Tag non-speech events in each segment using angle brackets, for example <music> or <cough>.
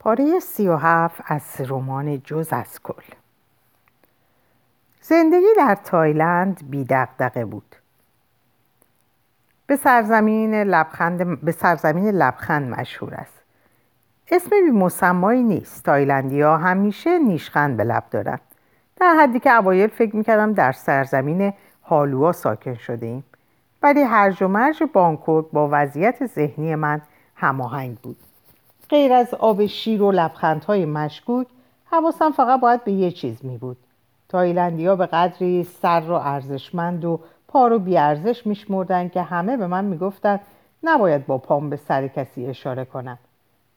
پاره سی و هفت از رمان جزء از کل. زندگی در تایلند بی بود. به سرزمین لبخند, به سرزمین لبخند مشهور است. اسم بی مسمایی نیست. تایلندی ها همیشه نیشخند به لب دارند. در حدی که اوایل فکر می‌کردم در سرزمین هالوها ساکن شده ایم ولی هرج و مرج بانکوک با وضعیت ذهنی من هماهنگ بود. غیر از آب شیر و لبخندهای مشکوک حواسم فقط باید به یه چیز می بود. تایلندیا به قدری سر و ارزشمند و پا رو بیارزش میشمردن که همه به من می‌گفتن نباید با پام به سر کسی اشاره کنم.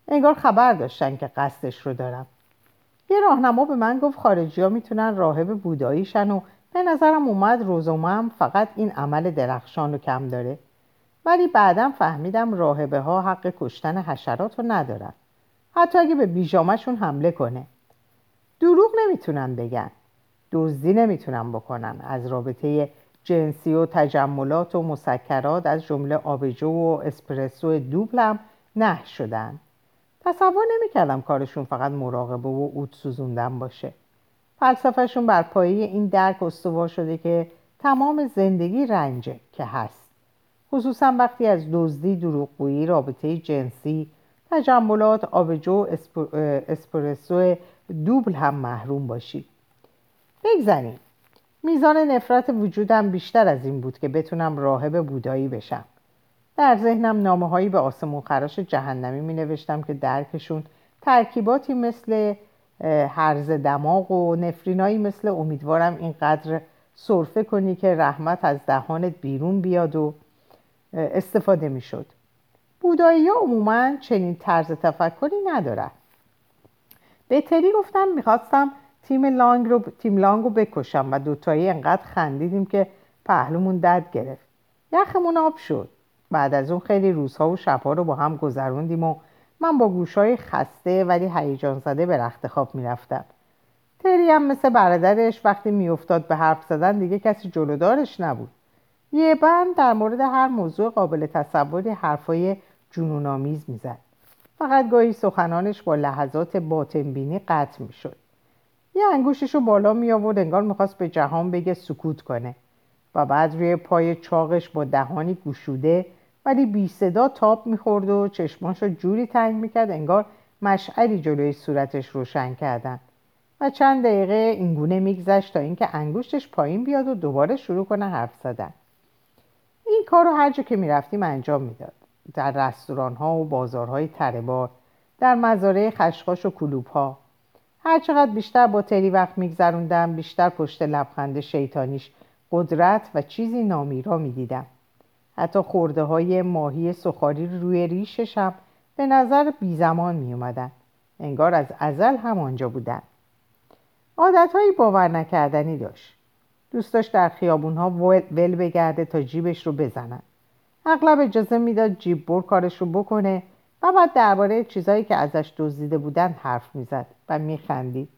انگار خبر داشتن که قصدش رو دارم. یه راهنما به من گفت خارجی ها می‌تونن راهب بوداییشن و به نظرم اومد روزومه هم فقط این عمل درخشان رو کم داره. ولی بعدم فهمیدم راهبه ها حق کشتن حشرات رو ندارن. حتی اگه به بیجامشون حمله کنه. دروغ نمی‌تونن بگن. دزدی نمی‌تونن بکنن. از رابطه جنسی و تجملات و مسکرات از جمله آبجو و اسپرسو دوبل هم نه شدن. تصور نمی‌کردم کارشون فقط مراقبه و اود سوزوندن باشه. فلسفهشون بر پایه این درک استوار شده که تمام زندگی رنجه که هست. خصوصا وقتی از دزدی دروغگویی رابطه جنسی تجملات آبجو اسپرسو دوبل هم محروم باشی بگذاریم میزان نفرت وجودم بیشتر از این بود که بتونم راهب بودایی بشم. در ذهنم نامه هایی به آسمون خراش جهنمی می نوشتم که درکشون ترکیباتی مثل هرز دماغ و نفرینایی مثل امیدوارم اینقدر صرفه کنی که رحمت از دهانت بیرون بیاد و استفاده می شد بودایی ها عموما چنین طرز تفکری ندارن بهتری گفتم می‌خواستم تیم لانگ رو تیم لانگ رو بکشم و دوتایی انقدر خندیدیم که پهلومون درد گرفت. یخمون آب شد. بعد از اون خیلی روزها و شبها رو با هم گذروندیم و من با گوشای خسته ولی هیجان زده به رخت خواب می‌رفتم. تری هم مثل برادرش وقتی میافتاد به حرف زدن دیگه کسی جلودارش نبود. یه بند در مورد هر موضوع قابل تصوری حرفای جنونآمیز می‌زد. فقط گاهی سخنانش با لحظات باطنبینی قطع می‌شد. یه انگوشش رو بالا می آورد انگار می‌خواست به جهان بگه سکوت کنه و بعد روی پای چاقش با دهانی گشوده ولی بی صدا تاب می‌خورد و چشماش جوری تنگ می‌کرد انگار مشعری جلوی صورتش روشن کردن. و چند دقیقه اینگونه میگذشت تا اینکه انگشتش پایین بیاد و دوباره شروع کنه حرف زدن. این کار رو هر جا که می‌رفتیم انجام می‌داد. در رستوران ها و بازارهای تربار در مزارع خشخاش و کلوب ها هر چقدر بیشتر با تری وقت میگذروندم بیشتر پشت لبخند شیطانیش قدرت و چیزی نامیرا می‌دیدم. حتی خورده های ماهی سخاری روی ریشش هم به نظر بی زمان می اومدن. انگار از ازل هم آنجا بودن. عادت باور نکردنی داشت. دوست داشت در خیابون ها ول بگرده تا جیبش رو بزنن. اغلب اجازه می‌داد جیب بر کارش رو بکنه و بعد درباره چیزهایی که ازش دزدیده بودن حرف می‌زد و میخندید.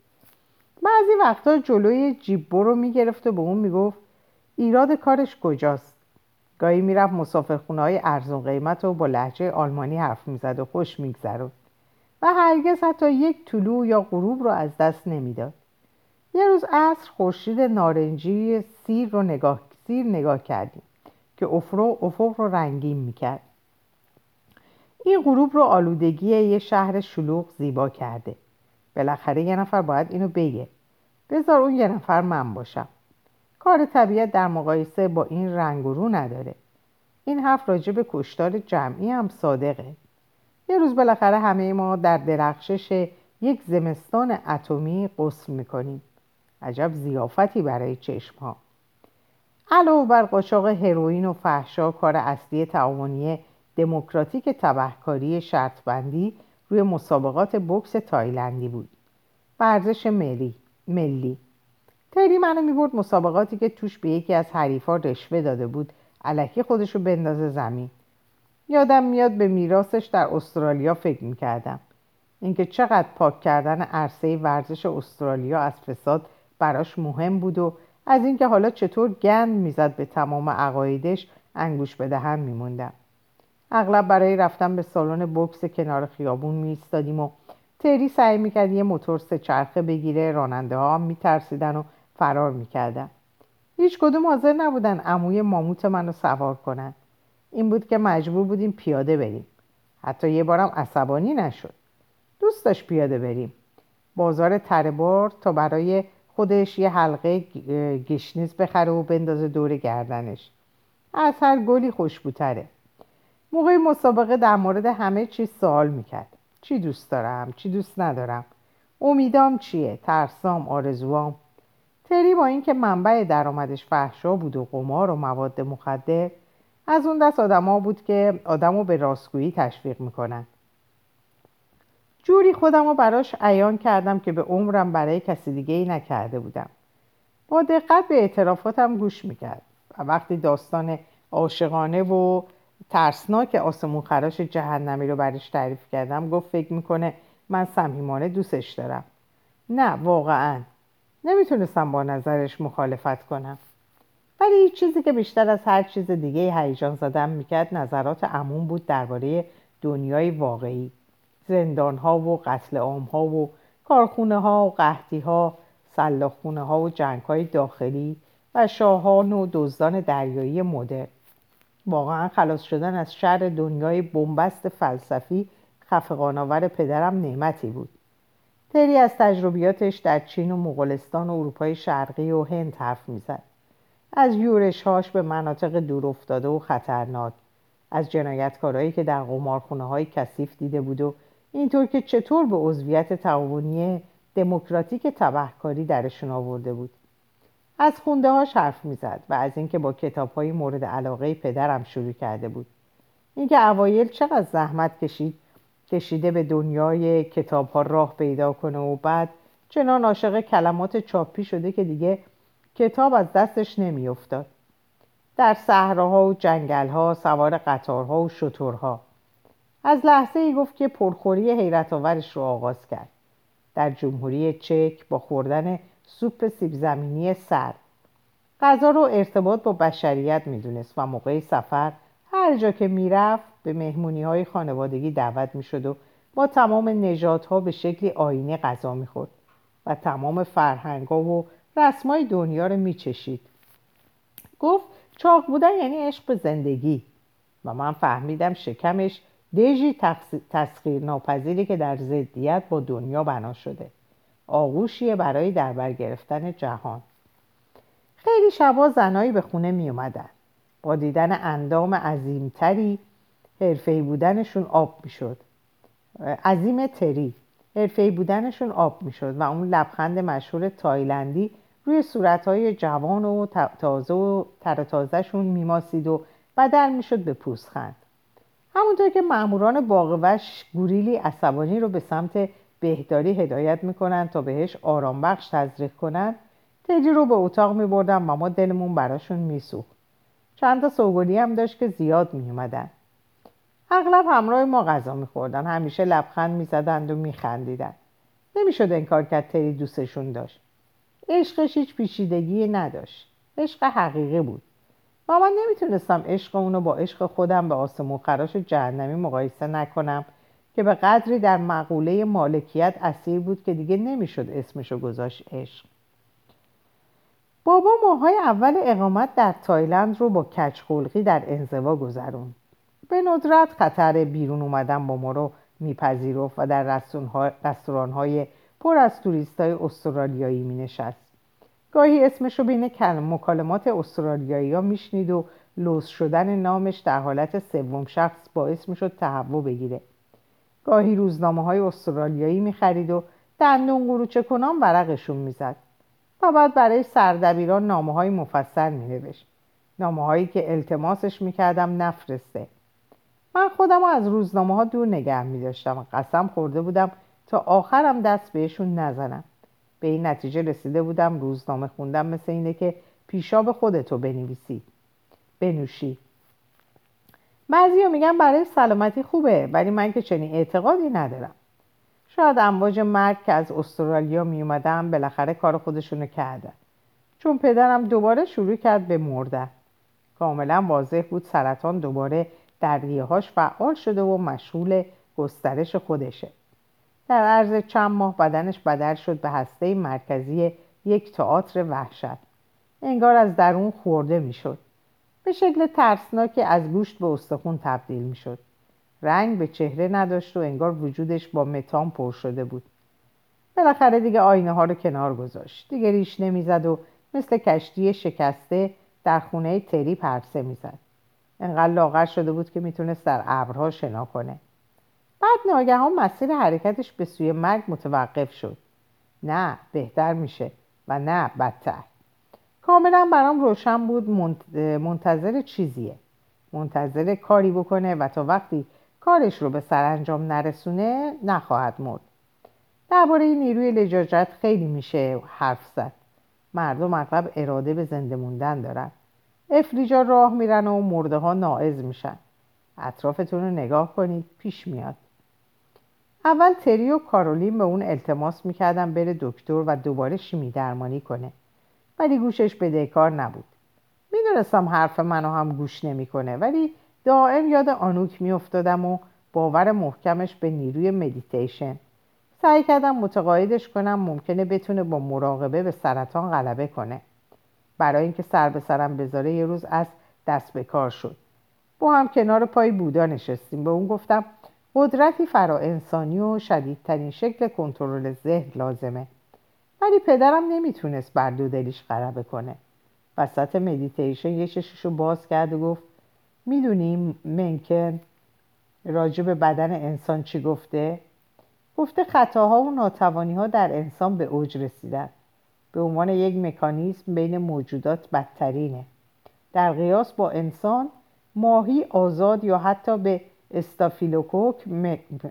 بعضی وقتا جلوی جیب رو می‌گرفت و به اون می‌گفت ایراد کارش کجاست؟ گاهی می‌رفت مسافرخونه های ارزون قیمت و با لحجه آلمانی حرف می‌زد و خوش میگذرد و هرگز حتی یک طلوع یا غروب رو از دست نمی‌داد. یه روز عصر خورشید نارنجی سیر رو نگاه سیر نگاه کردیم که افق افق رو رنگین می‌کرد. این غروب رو آلودگی یه شهر شلوغ زیبا کرده. بالاخره یه نفر باید اینو بگه. بذار اون یه نفر من باشم. کار طبیعت در مقایسه با این رنگ رو نداره. این حرف راجع به کشتار جمعی هم صادقه. یه روز بالاخره همه ما در درخشش یک زمستان اتمی قسل می‌کنیم. عجب زیافتی برای چشم ها علاوه بر قاچاق هروئین و فحشا کار اصلی تعاونی دموکراتیک تبهکاری شرطبندی روی مسابقات بکس تایلندی بود. ورزش ملی ملی. تری منو می‌برد مسابقاتی که توش به یکی از حریفا رشوه داده بود علکی خودشو بندازه زمین. یادم میاد به میراثش در استرالیا فکر می‌کردم. اینکه چقدر پاک کردن عرصه ورزش استرالیا از فساد براش مهم بود و از اینکه حالا چطور گند می‌زد به تمام عقایدش انگوش به دهن میموندم. اغلب برای رفتن به سالن بکس کنار خیابون می و تری سعی می‌کرد یه موتور سه چرخه بگیره راننده ها میترسیدن و فرار می‌کردن. هیچ کدوم حاضر نبودن عموی ماموت منو سوار کنن. این بود که مجبور بودیم پیاده بریم. حتی یه بارم عصبانی نشد. دوست داشت پیاده بریم. بازار تربار تا برای خودش یه حلقه گشنیز بخره و بندازه دور گردنش. از هر گلی خوشبوتره. موقع مسابقه در مورد همه چیز سوال می‌کرد. چی دوست دارم؟ چی دوست ندارم؟ امیدام چیه؟ ترسام آرزوام؟ تری با اینکه منبع درآمدش فحشا بود و قمار و مواد مخدر از اون دست آدما بود که آدمو به راستگویی تشویق می‌کنن. جوری خودم رو براش عیان کردم که به عمرم برای کسی دیگه ای نکرده بودم. با دقت به اعترافاتم گوش می‌کرد و وقتی داستان عاشقانه و ترسناک آسمون خراش جهنمی رو برش تعریف کردم گفت فکر می‌کنه من صمیمانه دوستش دارم. نه واقعا. نمی‌تونستم با نظرش مخالفت کنم. ولی چیزی که بیشتر از هر چیز دیگه هیجان زدم می‌کرد نظرات عموم بود درباره دنیای واقعی. زندان ها و قتل عام ها و کارخونه ها و قحطی ها سلاخونه ها و جنگ های داخلی و شاهان و دزدان دریایی مدر واقعا خلاص شدن از شر دنیای بنبست فلسفی خفقانآور پدرم نعمتی بود. تری از تجربیاتش در چین و مغولستان و اروپای شرقی و هند حرف می‌زد. از یورشهاش به مناطق دور افتاده و خطرناک. از جنایتکارهایی که در قمارخونه های کثیف دیده بود و اینطور که چطور به عضویت تعاونی دموکراتیک تبهکاری درشون آورده بود. از خونده هاش حرف می‌زد و از اینکه با کتاب های مورد علاقه پدرم شروع کرده بود. اینکه اوایل چقدر زحمت کشید کشیده به دنیای کتاب ها راه پیدا کنه و بعد چنان عاشق کلمات چاپی شده که دیگه کتاب از دستش نمیافتاد. در صحراها و جنگلها سوار قطارها و شترها. از لحظه ای گفت که پرخوری حیرت آورش رو آغاز کرد. در جمهوری چک با خوردن سوپ سیب زمینی سرد. غذا رو ارتباط با بشریت می‌دونست و موقع سفر هر جا که می‌رفت به مهمونی های خانوادگی دعوت می‌شد و با تمام نجات ها به شکلی آینه غذا می‌خورد و تمام فرهنگ ها و رسمای دنیا رو میچشید. گفت چاق بودن یعنی عشق به زندگی و من فهمیدم شکمش دژی تسخیر ناپذیری که در ضدیت با دنیا بنا شده. آغوشیه برای دربر گرفتن جهان. خیلی شبا زنایی به خونه می اومدن. با دیدن اندام عظیمتری حرفه‌ای بودنشون آب می‌شد. عظیم تری حرفه‌ای بودنشون آب می‌شد و اون لبخند مشهور تایلندی روی صورتهای جوان و تازه و ترتازهشون میماسید و بدل می‌شد به پوزخند همونطور که ماموران باغوش گوریلی عصبانی رو به سمت بهداری هدایت می‌کنن تا بهش آرام بخش تزریق کنن تدی رو به اتاق میبردم و ما دلمون براشون میسوخت. چند تا سوگلی هم داشت که زیاد میومدن اغلب همراه ما غذا میخوردن همیشه لبخند می‌زدند و میخندیدن. نمی‌شد انکار کرد تری دوستشون داشت. عشقش هیچ پیچیدگی نداشت. عشق حقیقی بود. و من نمی‌تونستم عشق اونو با عشق خودم به آسمون خراش جهنمی مقایسه نکنم که به قدری در مقوله مالکیت اسیر بود که دیگه نمی‌شد اسمشو گذاشت عشق بابا ماهای اول اقامت در تایلند رو با کچخلقی در انزوا گذرون به ندرت خطر بیرون اومدن با ما رو میپذیرفت و در رستوران های پر از توریست های استرالیایی می نشست. گاهی اسمش رو بین مکالمات استرالیایی ها میشنید و لوس شدن نامش در حالت سوم شخص باعث می‌شد تهوع بگیره. گاهی روزنامه های استرالیایی می‌خرید و دندون قروچه کنان ورقشون می‌زد و بعد برای سردبیران نامه های مفصل مینوشت. نامه هایی که التماسش می‌کردم نفرسته. من خودم از روزنامه ها دور نگه میداشتم قسم خورده بودم تا آخرم دست بهشون نزنم. به این نتیجه رسیده بودم روزنامه خوندم مثل اینه که پیشاب خودتو بنویسی بنوشی. بعضی میگن برای سلامتی خوبه ولی من که چنین اعتقادی ندارم. شاید امواج مرگ که از استرالیا می اومدن بالاخره کار خودشونو کردن. چون پدرم دوباره شروع کرد به مردن. کاملا واضح بود سرطان دوباره در ریهاش فعال شده و مشغول گسترش خودشه. در عرض چند ماه بدنش بدل شد به هسته مرکزی یک تئاتر وحشت. انگار از درون خورده می‌شد. به شکل ترسناکی از گوشت به استخون تبدیل می‌شد. رنگ به چهره نداشت و انگار وجودش با متان پر شده بود. بالاخره دیگه آینه ها رو کنار گذاشت. دیگه ریش نمی‌زد و مثل کشتی شکسته در خونه تری پرسه می‌زد. انقدر لاغر شده بود که می‌تونست در ابرها شنا کنه. بعد ناگهان مسیر حرکتش به سوی مرگ متوقف شد. نه بهتر میشه و نه بدتر. کاملا برام روشن بود منتظر چیزیه. منتظر کاری بکنه و تا وقتی کارش رو به سرانجام نرسونه نخواهد مرد. درباره نیروی لجاجت خیلی میشه حرف زد. مردم اغلب اراده به زنده موندن دارن. افریجا راه میرن و مرده ها ناعز میشن. اطرافتون رو نگاه کنید پیش میاد. اول تری و کارولین به اون التماس می‌کردن بره دکتر و دوباره شیمی درمانی کنه. ولی گوشش بدهکار نبود. می‌دونستم حرف منو هم گوش نمی‌کنه ولی دائم یاد آنوک میافتادم و باور محکمش به نیروی مدیتیشن. سعی کردم متقاعدش کنم ممکنه بتونه با مراقبه به سرطان غلبه کنه. برای اینکه سر به سرم بذاره یه روز عصر دست به کار شد. با هم کنار پای بودا نشستیم. به اون گفتم قدرتی فرا انسانی و شدیدترین شکل کنترل ذهن لازمه. ولی پدرم نمی‌تونست بر دو دلیش غلبه کنه وسط مدیتیشن یه چششو باز کرد و گفت می‌دونیم منکن راجع به بدن انسان چی گفته؟ گفته خطاها و ناتوانی ها در انسان به اوج رسیدن. به عنوان یک مکانیزم بین موجودات بدترینه. در قیاس با انسان ماهی آزاد یا حتی به استافیلوکوک,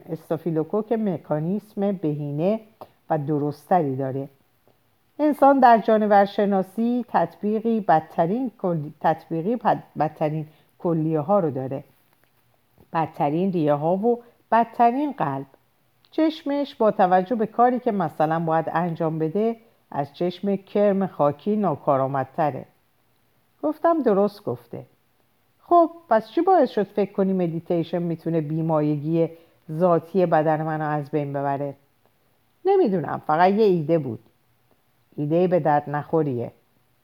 استافیلوکوک مکانیسم بهینه و درستری داره. انسان در جانور شناسی تطبیقی بدترین تطبیقی بدترین کلیه ها رو داره. بدترین ریه ها و بدترین قلب. چشمش با توجه به کاری که مثلا باید انجام بده از چشم کرم خاکی ناکارآمدتره. گفتم درست گفته. خب پس چی باعث شد فکر کنی مدیتیشن می‌تونه بیمایگی ذاتی بدن منو از بین ببره؟ نمی‌دونم فقط یه ایده بود. ایده به درد نخوریه.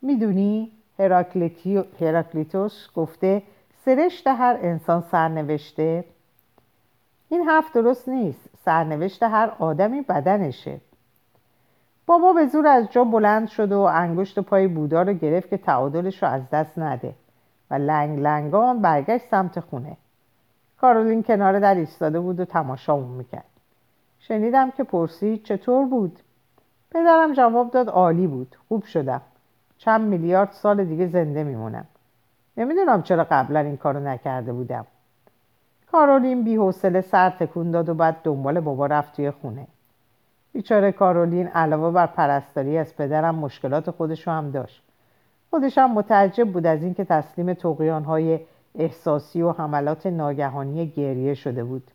می‌دونی هراکلیتوس گفته سرشت هر انسان سرنوشته؟ این حرف درست نیست. سرنوشت هر آدمی بدنشه. بابا به زور از جا بلند شد و انگشت پای بودا رو گرفت که تعادلش رو از دست نده. و لنگ لنگان برگشت سمت خونه. کارولین کنار در ایستاده بود و تماشامون می‌کرد. شنیدم که پرسید چطور بود؟ پدرم جواب داد عالی بود خوب شدم. چند میلیارد سال دیگه زنده میمونم. نمی‌دونم چرا قبلا این کارو نکرده بودم. کارولین بی حوصله سر تکون داد و بعد دنبال بابا رفت توی خونه. بیچاره کارولین علاوه بر پرستاری از پدرم مشکلات خودش هم داشت. خودش هم متعجب بود از اینکه تسلیم های احساسی و حملات ناگهانی گریه شده بود.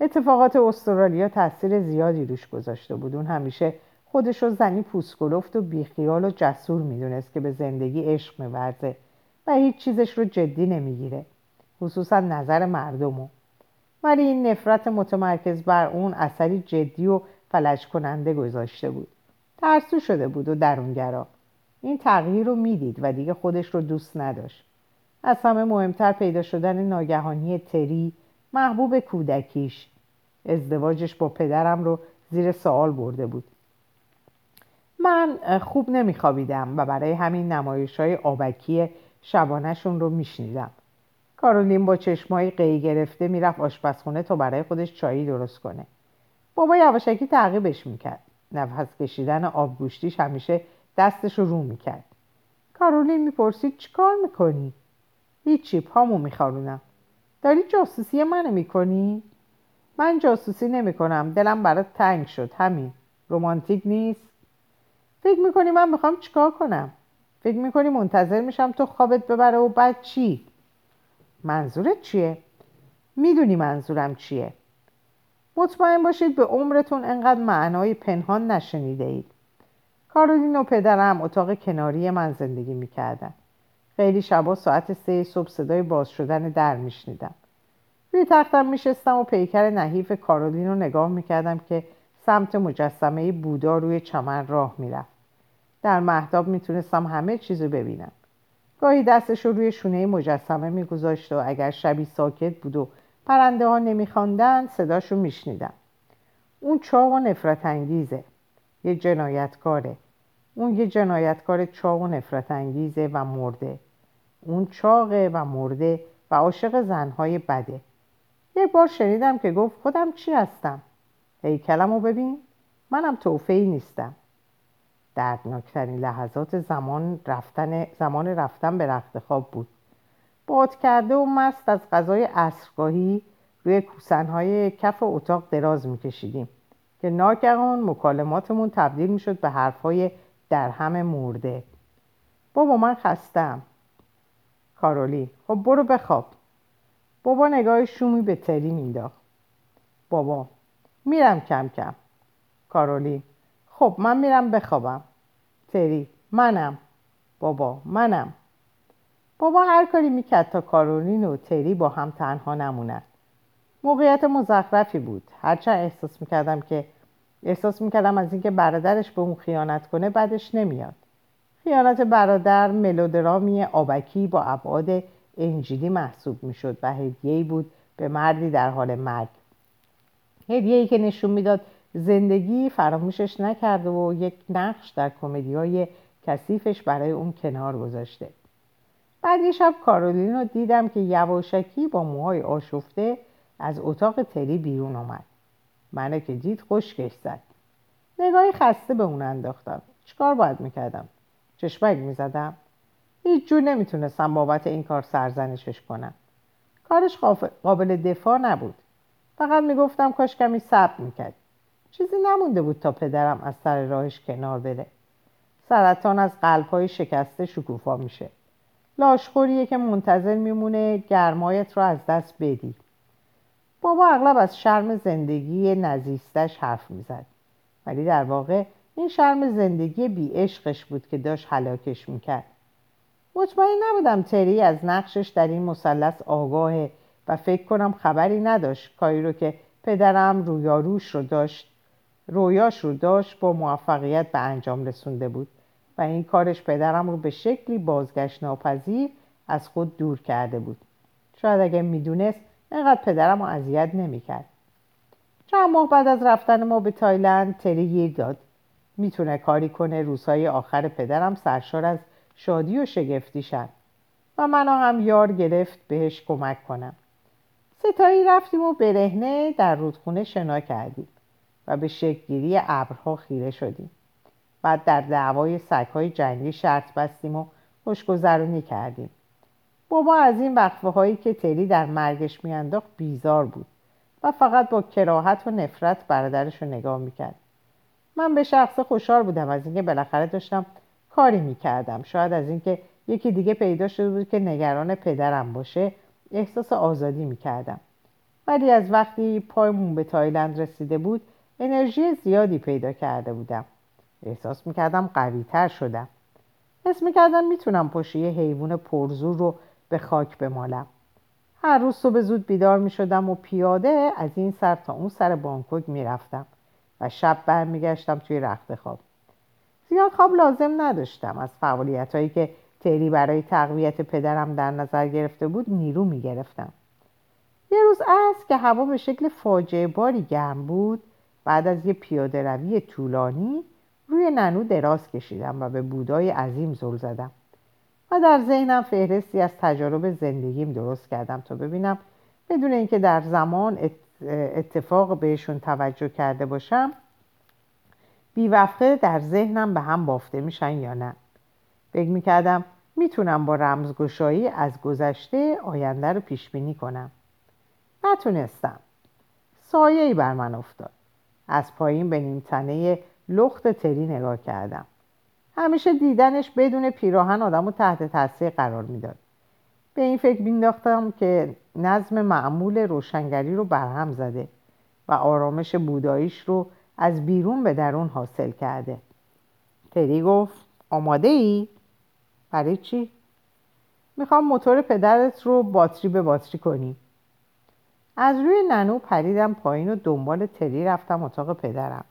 اتفاقات استرالیا تاثیر زیادی روش گذاشته بود. اون همیشه خودش رو زنی پوسکلفت و بیخیال و جسور می‌دونست که به زندگی عشق میورزه و هیچ چیزش رو جدی نمی‌گیره خصوصا نظر مردمو. ولی این نفرت متمرکز بر اون اثری جدی و فلج کننده گذاشته بود. ترسو شده بود و درونگرا. این تغییر رو می‌دید و دیگه خودش رو دوست نداشت. از همه مهمتر پیدا شدن ناگهانی تری محبوب کودکیش. ازدواجش با پدرم رو زیر سوال برده بود. من خوب نمیخوابیدم و برای همین نمایش های آبکی شبانهشون رو میشنیدم. کارولین با چشمایی قی گرفته می‌رفت آشپزخونه تا برای خودش چایی درست کنه. بابا یواشکی تعقیبش می‌کرد. نفس کشیدن آبگوشتیش همیشه دستش رو رو می‌کرد کارولین می‌پرسید چیکار می‌کنی؟ هیچی پامو میخارونم داری جاسوسی منو می‌کنی؟ من جاسوسی نمی‌کنم دلم برات تنگ شد همین رومانتیک نیست؟ فکر می‌کنی من می‌خوام چیکار کنم؟ فکر می‌کنی منتظر میشم تو خوابت ببره و بعد چی؟ منظورت چیه؟ می‌دونی منظورم چیه؟ مطمئن باشید به عمرتون انقدر معنای پنهان نشنیده اید کارولین و پدرم اتاق کناری من زندگی می‌کردن. خیلی شبا ساعت سه صبح صدای باز شدن در میشنیدم. روی تختم میشستم و پیکر نحیف کارولین رو نگاه می‌کردم که سمت مجسمه بودا روی چمن راه می‌رفت. در محتاب می‌تونستم همه چیز رو ببینم. گاهی دستش رو روی شونه مجسمه میگذاشت و اگر شبی ساکت بود و پرنده ها نمیخواندن صداش رو میشنیدم. اون چاق و نفرت انگیزه. یه جنایتکاره. اون یه جنایتکار چاق و نفرت انگیزه و مرده. اون چاقه و مرده و عاشق زنهای بده. یک بار شنیدم که گفت خودم چی هستم؟ هیکلم رو ببین منم توفه ای نیستم. دردناکترین لحظات زمان رفتن, زمان رفتن به رخت خواب بود. باد کرده و مست از غذای عصرگاهی روی کوسنهای کف اتاق دراز میکشیدیم که ناگهان مکالماتمون تبدیل می‌شد به حرفهای در همه مرده. بابا من خستم. کارولی خب برو بخواب. بابا نگاه شومی به تری مینداخت بابا میرم کم کم. کارولی خب من میرم بخوابم. تری منم. بابا منم. بابا هر کاری می‌کرد تا کارولین و تری با هم تنها نمونند موقعیت مزخرفی بود. هرچند احساس می‌کردم که احساس می‌کردم از اینکه برادرش به اون خیانت کنه بعدش نمیاد. خیانت برادر ملودرامی آبکی با ابعاد انجیلی محسوب می‌شد و هدیه‌ای بود به مردی در حال مرگ. هدیه‌ای که نشون می‌داد زندگی فراموشش نکرده و یک نقش در کمدی های کثیفش برای اون کنار گذاشته. بعد یه شب کارولین رو دیدم که یواشکی با موهای آشفته از اتاق تری بیرون آمد منو که دید خشکش زد. نگاهی خسته به اون انداختم. چیکار باید می‌کردم؟ چشمک می‌زدم. هیچ جور نمی‌تونستم بابت این کار سرزنشش کنم. کارش قابل دفاع نبود. فقط می‌گفتم کاش کمی صبر می‌کرد. چیزی نمونده بود تا پدرم از سر راهش کنار بره. سرطان از قلبهای شکسته شکوفا میشه. لاشخوریه که منتظر میمونه گرمایت رو از دست بدی. بابا اغلب از شرم زندگی نزیستش حرف می‌زد. ولی در واقع این شرم زندگی بی عشقش بود که داشت حلاکش می‌کرد. مطمئن نبودم تری از نقشش در این مثلث آگاهه و فکر کنم خبری نداشت. کاری رو که پدرم رویاروش رو داشت رویاش رو داشت با موفقیت به انجام رسونده بود و این کارش پدرم رو به شکلی بازگشت ناپذیر از خود دور کرده بود. شاید اگه می‌دونست اینقدر پدرم رو اذیت نمی‌کرد. چند ماه بعد از رفتن ما به تایلند تری گیر داد. می‌تونه کاری کنه روزهای آخر پدرم سرشار از شادی و شگفتی شد و منو هم یار گرفت بهش کمک کنم. ستایی رفتیم و برهنه در رودخونه شنا کردیم و به شکلگیری ابرها خیره شدیم. بعد در دعوای سگهای جنگی شرط بستیم و خوشگذرونی کردیم. بابا از این وقفه هایی که تری در مرگش میانداخت بیزار بود و فقط با کراهت و نفرت برادرش رو نگاه می‌کرد. من به شخص خوشحال بودم از اینکه بالاخره داشتم کاری می‌کردم. شاید از اینکه یکی دیگه پیدا شده بود که نگران پدرم باشه احساس آزادی می‌کردم. ولی از وقتی پایمون به تایلند رسیده بود انرژی زیادی پیدا کرده بودم. احساس می‌کردم قویتر شدم. حس می‌کردم می‌تونم پشت یه حیوان پرزور رو به خاک بمالم. هر روز صبح زود بیدار می‌شدم و پیاده از این سر تا اون سر بانکوک می‌رفتم و شب برمیگشتم توی رخت خواب. زیاد خواب لازم نداشتم. از فعالیت هایی که تری برای تقویت پدرم در نظر گرفته بود نیرو می‌گرفتم یه روز از که هوا به شکل فاجعه باری گرم بود بعد از یه پیاده روی طولانی روی ننو دراز کشیدم و به بودای عظیم زل زدم. و در ذهنم فهرستی از تجارب زندگیم درست کردم تا ببینم بدون اینکه در زمان اتفاق بهشون توجه کرده باشم بیوقته در ذهنم به هم بافته میشن یا نه. فکر می‌کردم می‌تونم با رمزگشایی از گذشته آینده رو پیش بینی کنم. نتونستم. سایه بر من افتاد. از پایین به نیمتنه لخت تری نگاه کردم. همیشه دیدنش بدون پیراهن آدم رو تحت تاثیر قرار می‌داد به این فکر مینداختم که نظم معمول روشنگری رو برهم زده و آرامش بوداییش رو از بیرون به درون حاصل کرده تری گفت آماده ای؟ برای چی؟ می‌خوام موتور پدرت رو باتری به باتری کنی از روی ننو پریدم پایین و دنبال تری رفتم اتاق پدرم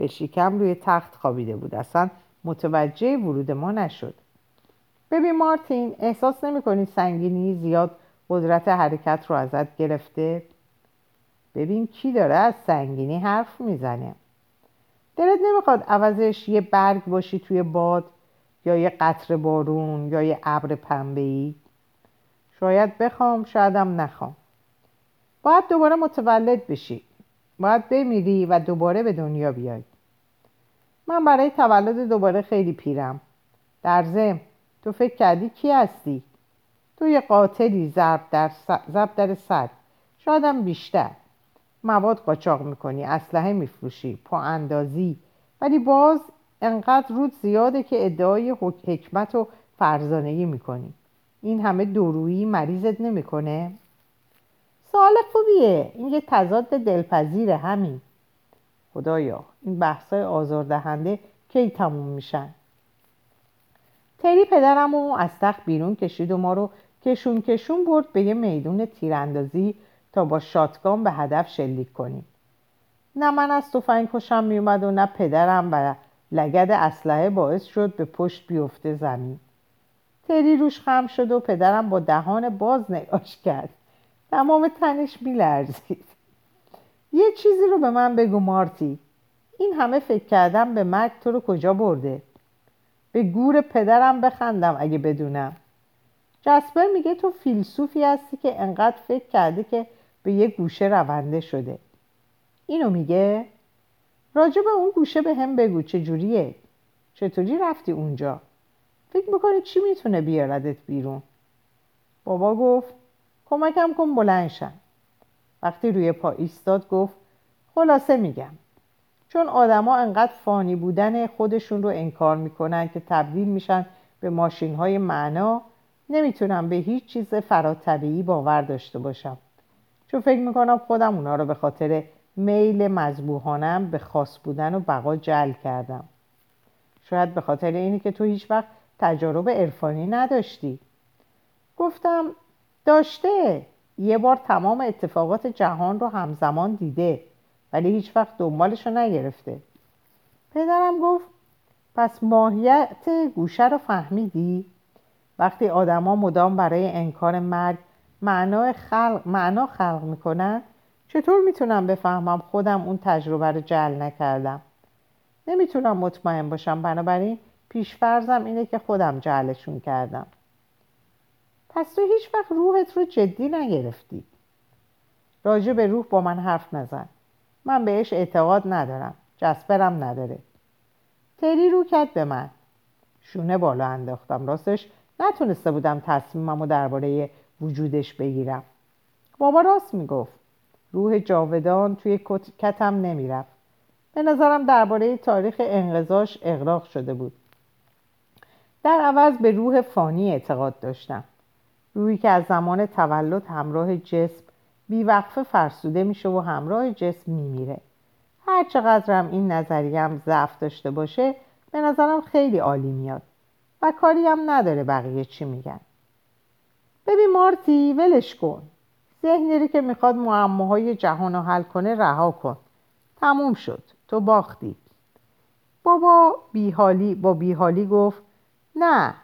به شیکم روی تخت خوابیده بود. اصلا متوجه ورود ما نشد. ببین مارتین احساس نمی سنگینی؟ زیاد قدرت حرکت رو ازت گرفته؟ ببین کی داره از سنگینی حرف می‌زنه؟ دلت نمی‌خواد عوضش یه برگ باشی توی باد یا یه قطر بارون یا یه ابر پنبه ای شاید بخوام شایدم نخوام. باید دوباره متولد بشی. باید بمیری و دوباره به دنیا بیای. من برای تولد دوباره خیلی پیرم. در زم تو فکر کردی کی هستی؟ تو یه قاتلی ضرب در, ضرب در صد شایدم بیشتر. مواد قاچاق می‌کنی اسلحه میفروشی پا اندازی. ولی باز انقدر رود زیاده که ادعای حکمت و فرزانگی می‌کنی. این همه دورویی مریضت نمی‌کنه؟ سوال خوبیه. این یه تضاد دلپذیره همین. خدایا این بحثای آزاردهنده کی تموم میشن؟ تری پدرم رو از تخت بیرون کشید و ما رو کشون کشون برد به یه میدون تیراندازی تا با شاتگان به هدف شلیک کنیم. نه من از تفنگ خوشم میومد و نه پدرم و لگد اسلحه باعث شد به پشت بیفته زمین. تری روش خم شد و پدرم با دهان باز نگاش کرد. تمام تنش میلرزید. یه چیزی رو به من بگو مارتی. این همه فکر کردم به مرگ تو رو کجا برده؟ به گور پدرم بخندم اگه بدونم. جسپر میگه تو فیلسوفی هستی که انقدر فکر کرده که به یه گوشه رونده شده. اینو میگه؟ راجع به اون گوشه به هم بگو چجوریه چطوری رفتی اونجا؟ فکر می‌کنی چی می‌تونه بیاردت بیرون؟ بابا گفت کمکم کن بلنشم وقتی روی پا ایستاد گفت خلاصه میگم. چون آدما انقدر فانی بودن خودشون رو انکار می‌کنن که تبدیل میشن به ماشین های معنا نمی‌تونم به هیچ چیز فراتبیعی باور داشته باشم. چون فکر می‌کنم خودم اونا رو به خاطر میل مذبوحانم به خاص بودن و بقا جل کردم. شاید به خاطر اینی که تو هیچ وقت تجارب عرفانی نداشتی. گفتم داشته. یه بار تمام اتفاقات جهان رو همزمان دیده ولی هیچ وقت دنبالش رو نگرفته. پدرم گفت پس ماهیت گوشه رو فهمیدی؟ وقتی آدما مدام برای انکار مرگ معنا خلق, معنا خلق می‌کنن چطور می‌تونم بفهمم خودم اون تجربه رو جل نکردم؟ نمی‌تونم مطمئن باشم بنابراین پیشفرزم اینه که خودم جلشون کردم. پس تو هیچ وقت روحت رو جدی نگرفتی. راجع به روح با من حرف نزن. من بهش اعتقاد ندارم. جسپرم نداره. تری رو کرد به من. شونه بالا انداختم. راستش نتونسته بودم تصمیمم رو درباره وجودش بگیرم. بابا راست می‌گفت. روح جاودان توی کتم نمی‌رفت. به نظرم درباره تاریخ انقضاش اغراق شده بود. در عوض به روح فانی اعتقاد داشتم. روحی که از زمان تولد همراه جسم بیوقفه فرسوده میشه و همراه جسم میمیره. هر چقدرم این نظریم ضعف داشته باشه به نظرم خیلی عالی میاد و کاری هم نداره بقیه چی میگن. ببین مارتی ولش کن. ذهنی که می‌خواد معماهای جهان رو حل کنه رها کن. تموم شد. تو باختی. بابا بیحالی با بیحالی گفت نه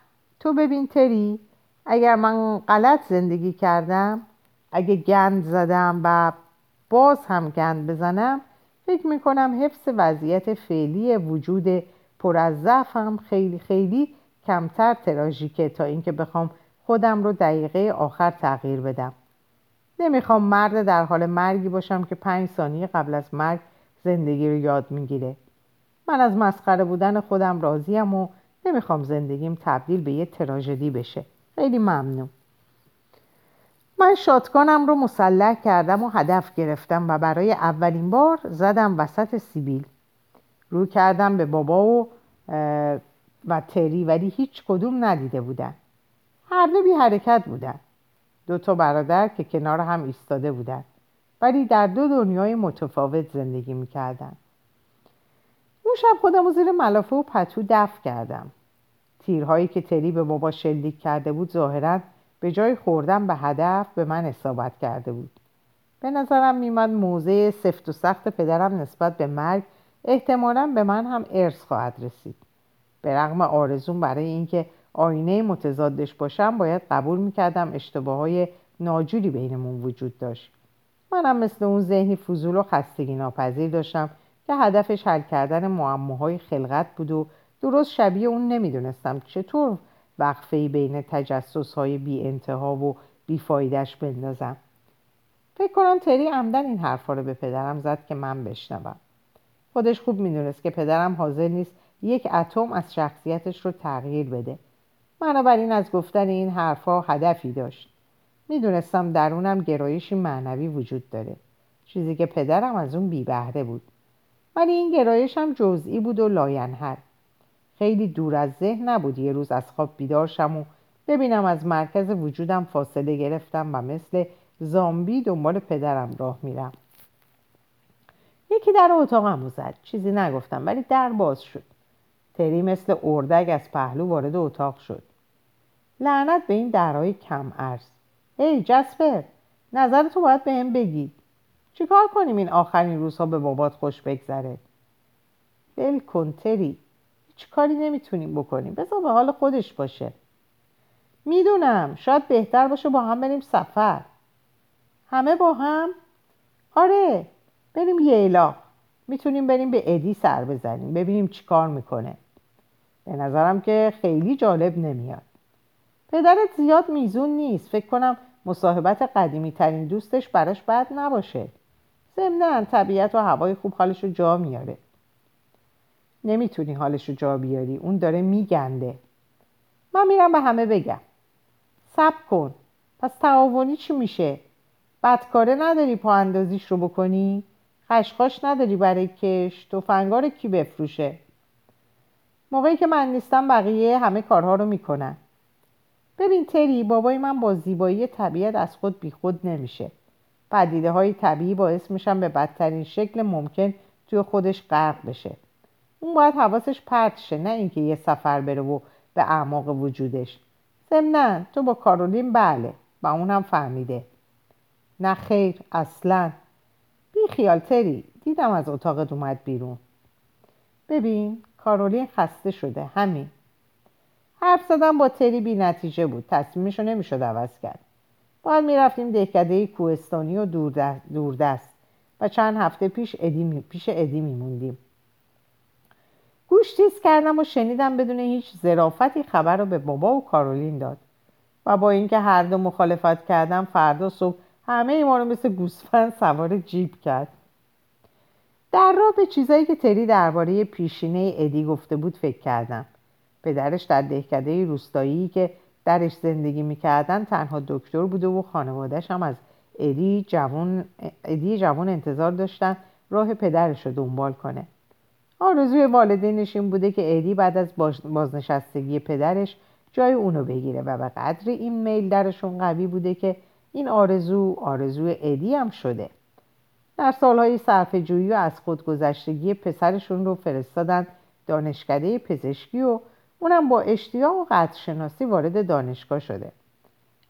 تو ببین تری اگر من غلط زندگی کردم اگه گند زدم و باز هم گند بزنم فکر می‌کنم حفظ وضعیت فعلی وجود پر از ضعفم خیلی خیلی کمتر تراژیکه تا اینکه بخوام خودم رو دقیقه آخر تغییر بدم. نمی‌خوام مرد در حال مرگی باشم که پنج ثانیه قبل از مرگ زندگی رو یاد می‌گیره. من از مسخره بودن خودم راضیم و نمی‌خوام زندگیم تبدیل به یه تراژدی بشه. خیلی ممنون. من شاتگانم رو مسلح کردم و هدف گرفتم و برای اولین بار زدم وسط سیبیل. رو کردم به بابا و و تری ولی هیچ کدوم ندیده بودن. هر دو بی حرکت بودن. دو تا برادر که کنار هم ایستاده بودن. ولی در دو دنیای متفاوت زندگی می‌کردن. اون شب خودم زیر ملافه و پتو دفع کردم. تیرهایی که تری به بابا شلیک کرده بود ظاهرا به جای خوردن به هدف به من اصابت کرده بود. به نظرم میمد موضع سفت و سخت پدرم نسبت به مرگ احتمالا به من هم ارث خواهد رسید. به رغم آرزون برای اینکه آینه متضادش باشم باید قبول می‌کردم اشتباه های ناجوری بینمون وجود داشت. منم مثل اون ذهنی فضول و خستگی ناپذیر داشتم که هدفش حل کردن معماهای خلقت بود و درست شبیه اون نمی‌دونستم. چطور وقفه بین تجسس های بی انتها و بیفایدش بندازم؟ فکر کنم تری عمدن این حرفا رو به پدرم زد که من بشنوم. خودش خوب می‌دونست که پدرم حاضر نیست یک اتم از شخصیتش رو تغییر بده. بنابراین از گفتن این حرفها هدفی داشت. می‌دونستم درونم گرایشی معنوی وجود داره. چیزی که پدرم از اون بی بهره بود. ولی این گرایش هم جزئی بود و لاینحل. خیلی دور از ذهن نبود. یه روز از خواب بیدار شم و ببینم از مرکز وجودم فاصله گرفتم و مثل زامبی دنبال پدرم راه میرم. یکی در اتاقم زد. چیزی نگفتم ولی در باز شد. تری مثل اردک از پهلو وارد اتاق شد. لعنت به این درهای کم‌عرض ای جسپر نظرتو باید به هم بگی چیکار کنیم این آخرین روزها به بابات خوش بگذره؟ بل کن تری. هیچ کاری نمی‌تونیم بکنیم. بذار به حال خودش باشه. می‌دونم شاید بهتر باشه با هم بریم سفر. همه با هم؟ آره بریم ییلا می‌تونیم بریم به ادی سر بزنیم ببینیم چی کار می‌کنه. به نظرم که خیلی جالب نمیاد. پدرت زیاد میزون نیست. فکر کنم مصاحبت قدیمی ترین دوستش براش بد نباشه. ضمنا طبیعت و هوای خوب حالش رو جا میاره. نمی‌تونی حالش رو جا بیاری. اون داره میگنده. من میرم به همه بگم. سب کن. پس تعاونی چی میشه؟ بدکاره نداری پا اندازیش رو بکنی؟ خشخاش نداری برای کش توفنگار کی بفروشه؟ موقعی که من نیستم بقیه همه کارها رو می‌کنن. ببین تری بابای من با زیبایی طبیعت از خود بیخود نمیشه. پدیده های طبیعی باعث میشن به بدترین شکل ممکن توی خودش غرق بشه. اون باید حواسش پرت شه نه اینکه یه سفر بره و به اعماق وجودش. ضمنا تو با کارولین بله و اونم فهمیده. نه خیر اصلا. بی خیال تری دیدم از اتاقت اومد بیرون. ببین کارولین خسته شده همین. حرف زدن با تری بی نتیجه بود تصمیمشو نمی‌شد عوض کرد. باید می‌رفتیم دهکده کوهستانی و دوردست و چند هفته پیش ادی پیش ادی میموندیم. گوش تیز کردم و شنیدم بدون هیچ ظرافتی خبر رو به بابا و کارولین داد. و با اینکه هر دو مخالفت کردم فردا صبح همه ما رو مثل گوسفند سوار جیب کرد. در راه به چیزایی که تری درباره پیشینه ادی گفته بود فکر کردم. پدرش در دهکده روستایی که درش زندگی می‌کردن تنها دکتر بوده و خانوادهش هم از ادی جوان, ادی جوان انتظار داشتن راه پدرش رو دنبال کنه. آرزوی والدینش این بوده که ادی بعد از بازنشستگی پدرش جای اونو بگیره و به قدر این میل درشون قوی بوده که این آرزو آرزو ادی هم شده. در سالهای صرف جویی و از خودگذشتگی پسرشون رو فرستادن دانشکده پزشکی و اونم با اشتیاق و قدرشناسی وارد دانشگاه شده.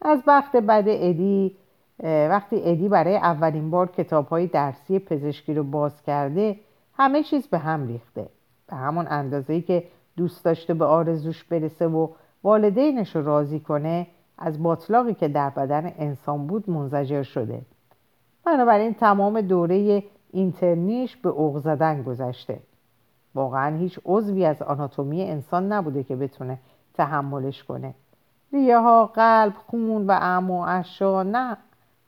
از وقت بعد ادی وقتی ادی برای اولین بار کتاب های درسی پزشکی رو باز کرده همه چیز به هم ریخته. به همون اندازه‌ای که دوست داشته به آرزوش برسه و والدینش رو راضی کنه از باطلاقی که در بدن انسان بود منزجر شده. بنابراین تمام دوره اینترنیش به اوق زدن گذشته. واقعا هیچ عضوی از آناتومی انسان نبوده که بتونه تحملش کنه. ریه ها، قلب، خون و اعما اشا نه.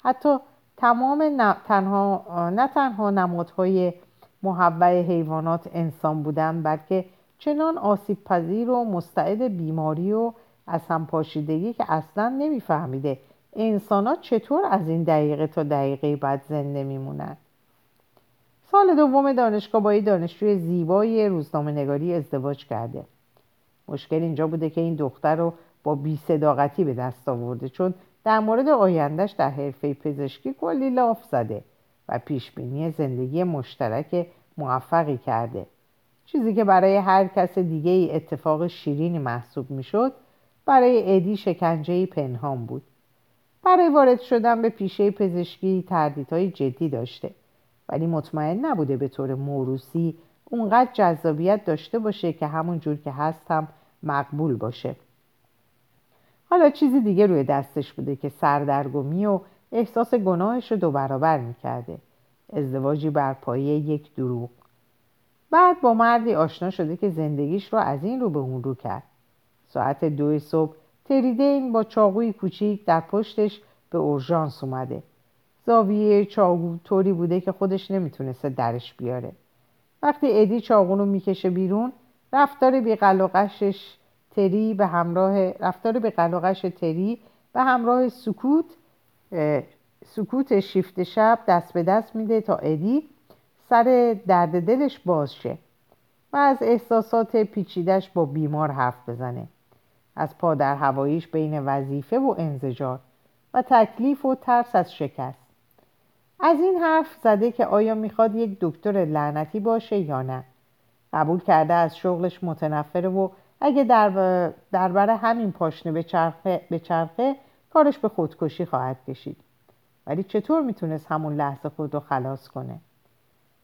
حتی تمام نه تنها, نه تنها نمادهای محوع حیوانات انسان بودن بلکه چنان آسیب پذیر و مستعد بیماری و از هم پاشیدگی که اصلا نمیفهمیده انسان چطور از این دقیقه تا دقیقه بعد زنده میمونن. سال دوم دانشگاه با دانشجوی زیبای روزنامه نگاری ازدواج کرده. مشکل اینجا بوده که این دختر رو با بی صداقتی به دست آورده چون در مورد آیندهش در حرفه پزشکی کلی لاف زده. و پیشبینی زندگی مشترک موفقی کرده. چیزی که برای هر کس دیگه ای اتفاق شیرینی محسوب می‌شد برای ادی شکنجه پنهان بود. برای وارد شدن به پیشه پزشکی تردیدهای جدی داشته. ولی مطمئن نبوده به طور موروسی اونقدر جذابیت داشته باشه که همون جور که هستم مقبول باشه. حالا چیزی دیگه روی دستش بوده که سردرگمی و احساس گناهش رو دو برابر می‌کرده. ازدواجی بر پایه یک دروغ. بعد با مردی آشنا شده که زندگیش رو از این رو به اون رو کرد. ساعت دو صبح تریدین با چاقوی کوچیک در پشتش به اورژانس اومده. زاویه چاقو طوری بوده که خودش نمی‌تونسته درش بیاره. وقتی ادی چاقو رو می‌کشه بیرون رفتار بیقلقشش تری به همراه رفتار به تری به همراه سکوت سکوت شیفت شب دست به دست میده تا ادی سر درد دلش باز شه و از احساسات پیچیدش با بیمار حرف بزنه. از پادر هواییش بین وظیفه و انزجار و تکلیف و ترس از شکست. از این حرف زده که آیا می‌خواد یک دکتر لعنتی باشه یا نه. قبول کرده از شغلش متنفره و اگه در, در همین پاشنه به چرخه, به چرخه کارش به خودکشی خواهد کشید. ولی چطور می‌تونست همون لحظه خود رو خلاص کنه؟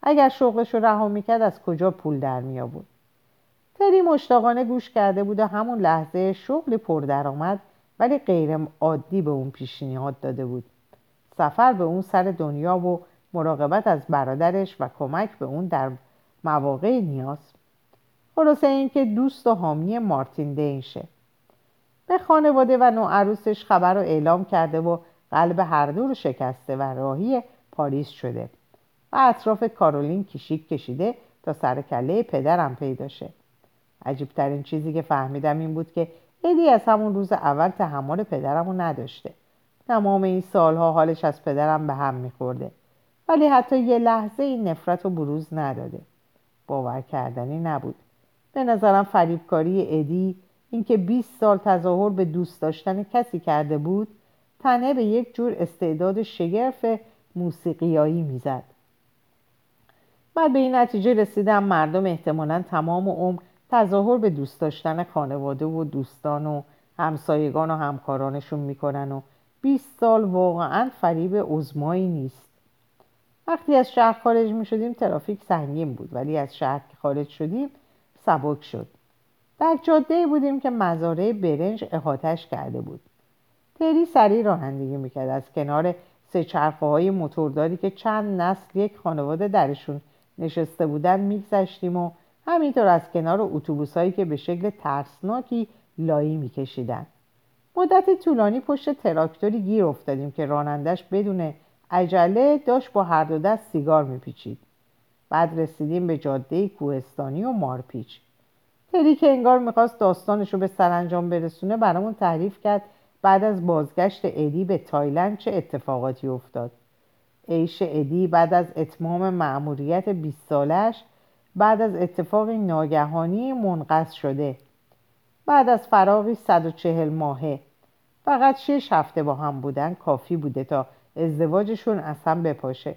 اگر شغلش رو رها می‌کرد از کجا پول در میآورد؟ تری مشتاقانه گوش کرده بود و همون لحظه شغلی پردرآمد ولی غیر عادی به اون پیشنهاد داده بود. سفر به اون سر دنیا و مراقبت از برادرش و کمک به اون در مواقع نیاز. خلاصه اینکه دوست و حامی مارتین دینشه. به خانواده و نوعروسش خبر رو اعلام کرده و قلب هر دو رو شکسته و راهی پاریس شده و اطراف کارولین کشیک کشیده تا سر کله پدرم پیدا شه. عجیبترین چیزی که فهمیدم این بود که ادی از همون روز اول تحمل پدرم رو نداشته. تمام این سالها حالش از پدرم به هم میخورده. ولی حتی یه لحظه این نفرت رو بروز نداده. باور کردنی نبود. به نظرم فریبکاری ادی اینکه 20 سال تظاهر به دوست داشتن کسی کرده بود تنه به یک جور استعداد شگرف موسیقیایی می‌زد. بعد به این نتیجه رسیدم مردم احتمالا تمام عمر تظاهر به دوست داشتن خانواده و دوستان و همسایگان و همکارانشون می‌کنن و 20 سال واقعا فریب عزمایی نیست. وقتی از شهر خارج می شدیم ترافیک سنگین بود ولی از شهر که خارج شدیم سبک شد. در جاده بودیم که مزارع برنج احاتش کرده بود. تری سریع رانندگی می‌کرد. از کنار سه چرخه های موتورداری که چند نسل یک خانواده درشون نشسته بودن میگذشتیم و همینطور از کنار اتوبوس هایی که به شکل ترسناکی لایی میکشیدند مدت طولانی پشت تراکتوری گیر افتادیم که رانندش بدون عجله داشت با هر دو دست سیگار میپیچید. بعد رسیدیم به جاده کوهستانی و مارپیچ. تری که انگار می‌خواست داستانش رو به سرانجام برسونه برامون تعریف کرد. بعد از بازگشت ادی به تایلند چه اتفاقاتی افتاد؟ عیش ادی بعد از اتمام مأموریت 20 سالش بعد از اتفاق ناگهانی منقص شده. بعد از فراغی 140 ماهه. فقط شش هفته با هم بودن کافی بوده تا ازدواجشون از هم بپاشه.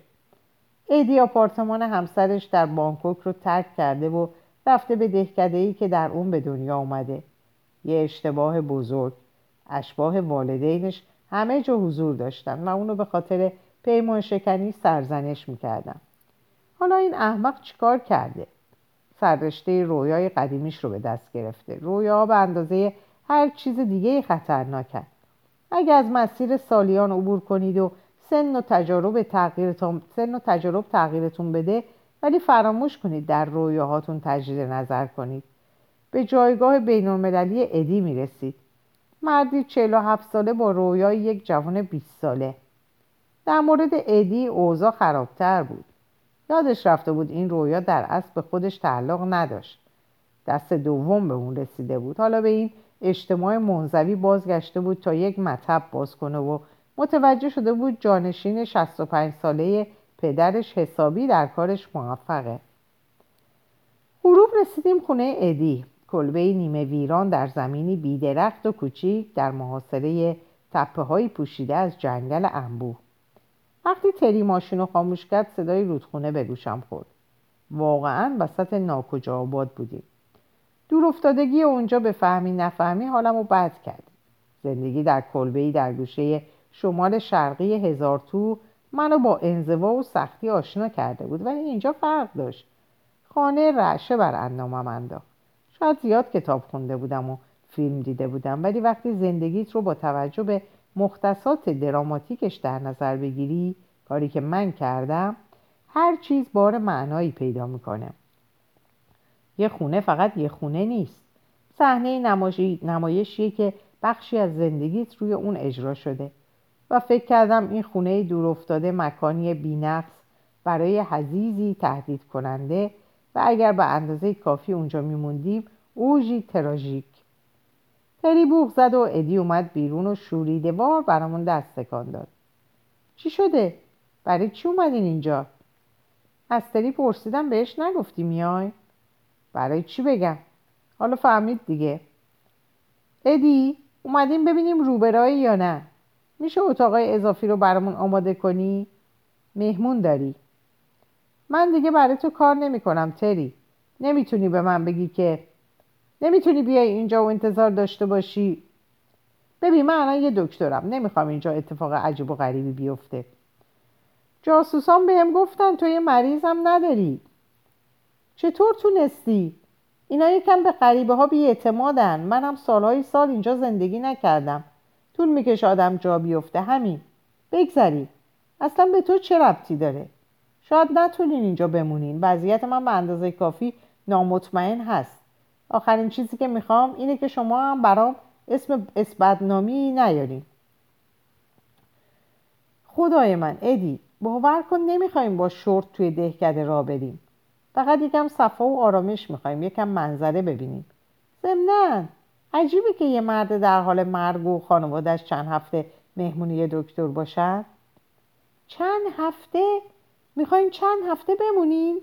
ایدی آپارتمان همسرش در بانکوک رو ترک کرده و رفته به دهکده ای که در اون به دنیا اومده. یه اشتباه بزرگ. اشباه والدینش همه جا حضور داشتن و اونو به خاطر پیمان شکنی سرزنش می‌کردن. حالا این احمق چیکار کرده؟ سررشته رویای قدیمیش رو به دست گرفته. رویا به اندازه هر چیز دیگه خطرناکن. اگه از مسیر سالیان عبور کنید و سن و تجارب تغییرتون سن و تجارب تغییرتون بده ولی فراموش کنید در رویاهاتون تجدید نظر کنید. به جایگاه بین المللی ادی می‌رسید. مردی 47 ساله با رویای یک جوان 20 ساله. در مورد ادی اوضاع خرابتر بود. یادش رفته بود این رویا در اصل به خودش تعلق نداشت. دست دوم به اون رسیده بود. حالا به این اجتماع منزوی بازگشته بود تا یک مطب باز کنه و متوجه شده بود جانشین 65 ساله پدرش حسابی در کارش موفقه. غروب رسیدیم خونه ادی. کلبه نیمه ویران در زمینی بیدرخت و کوچیک در محاصره تپه های پوشیده از جنگل انبوه. وقتی تری ماشین رو خاموش کرد صدای رودخونه به گوشم خورد. واقعا وسط ناکجا آباد بودیم. دور افتادگی اونجا به فهمی نفهمی حالم رو بد کرد زندگی در کلبه در گوشه شمال شرقی هزار تو منو با انزوا و سختی آشنا کرده بود ولی اینجا فرق داشت. خانه رعشه بر اندامم انداخت. شاید زیاد کتاب خونده بودم و فیلم دیده بودم ولی وقتی زندگیت رو با توجه به مختصات دراماتیکش در نظر بگیری کاری که من کردم هر چیز بار معنایی پیدا می‌کنه. یه خونه فقط یه خونه نیست. صحنه نمایشیه که بخشی از زندگیت روی اون اجرا شده. و فکر کردم این خونه دور افتاده مکانی بینقص برای حزیزی تهدید کننده و اگر به اندازه کافی اونجا میموندیم اوژی تراژیک تری بوغ زد و ادی اومد بیرون و شوریده وار برامون دست تکان داد چی شده؟ برای چی اومدین اینجا؟ از تری پرسیدم بهش نگفتی میای؟ برای چی بگم؟ حالا فهمید دیگه ادی اومدیم ببینیم روبرایی یا نه میشه اتاقای اضافی رو برامون آماده کنی؟ مهمون داری. من دیگه برای تو کار نمی کنم تری. نمی‌تونی به من بگی که نمی‌تونی بیای اینجا و انتظار داشته باشی. ببین من الان یه دکترم. نمی‌خوام اینجا اتفاق عجیب و غریبی بیفته. جاسوسان بهم گفتن تو یه مریضم نداری. چطور تونستی؟ اینا یکم به غریبه ها بی اعتمادن منم سالهای سال اینجا زندگی نکردم. طول می‌کشه آدم جا بیفته. همین. بگذری. اصلا به تو چه ربطی داره؟ شاید نتونین اینجا بمونین. وضعیت من به اندازه کافی نامطمئن هست. آخرین چیزی که می‌خوام اینه که شما هم برام اسم اسبدنامی نیارین. خدای من ادی باور کن نمی‌خوایم با شورت توی دهکده را بریم. فقط یکم صفا و آرامش می‌خوایم یکم منظره ببینیم. ضمنا عجیبه که یه مرد در حال مرگ و خانوادش چند هفته مهمونی دکتر باشد چند هفته؟ می‌خوایم چند هفته بمونیم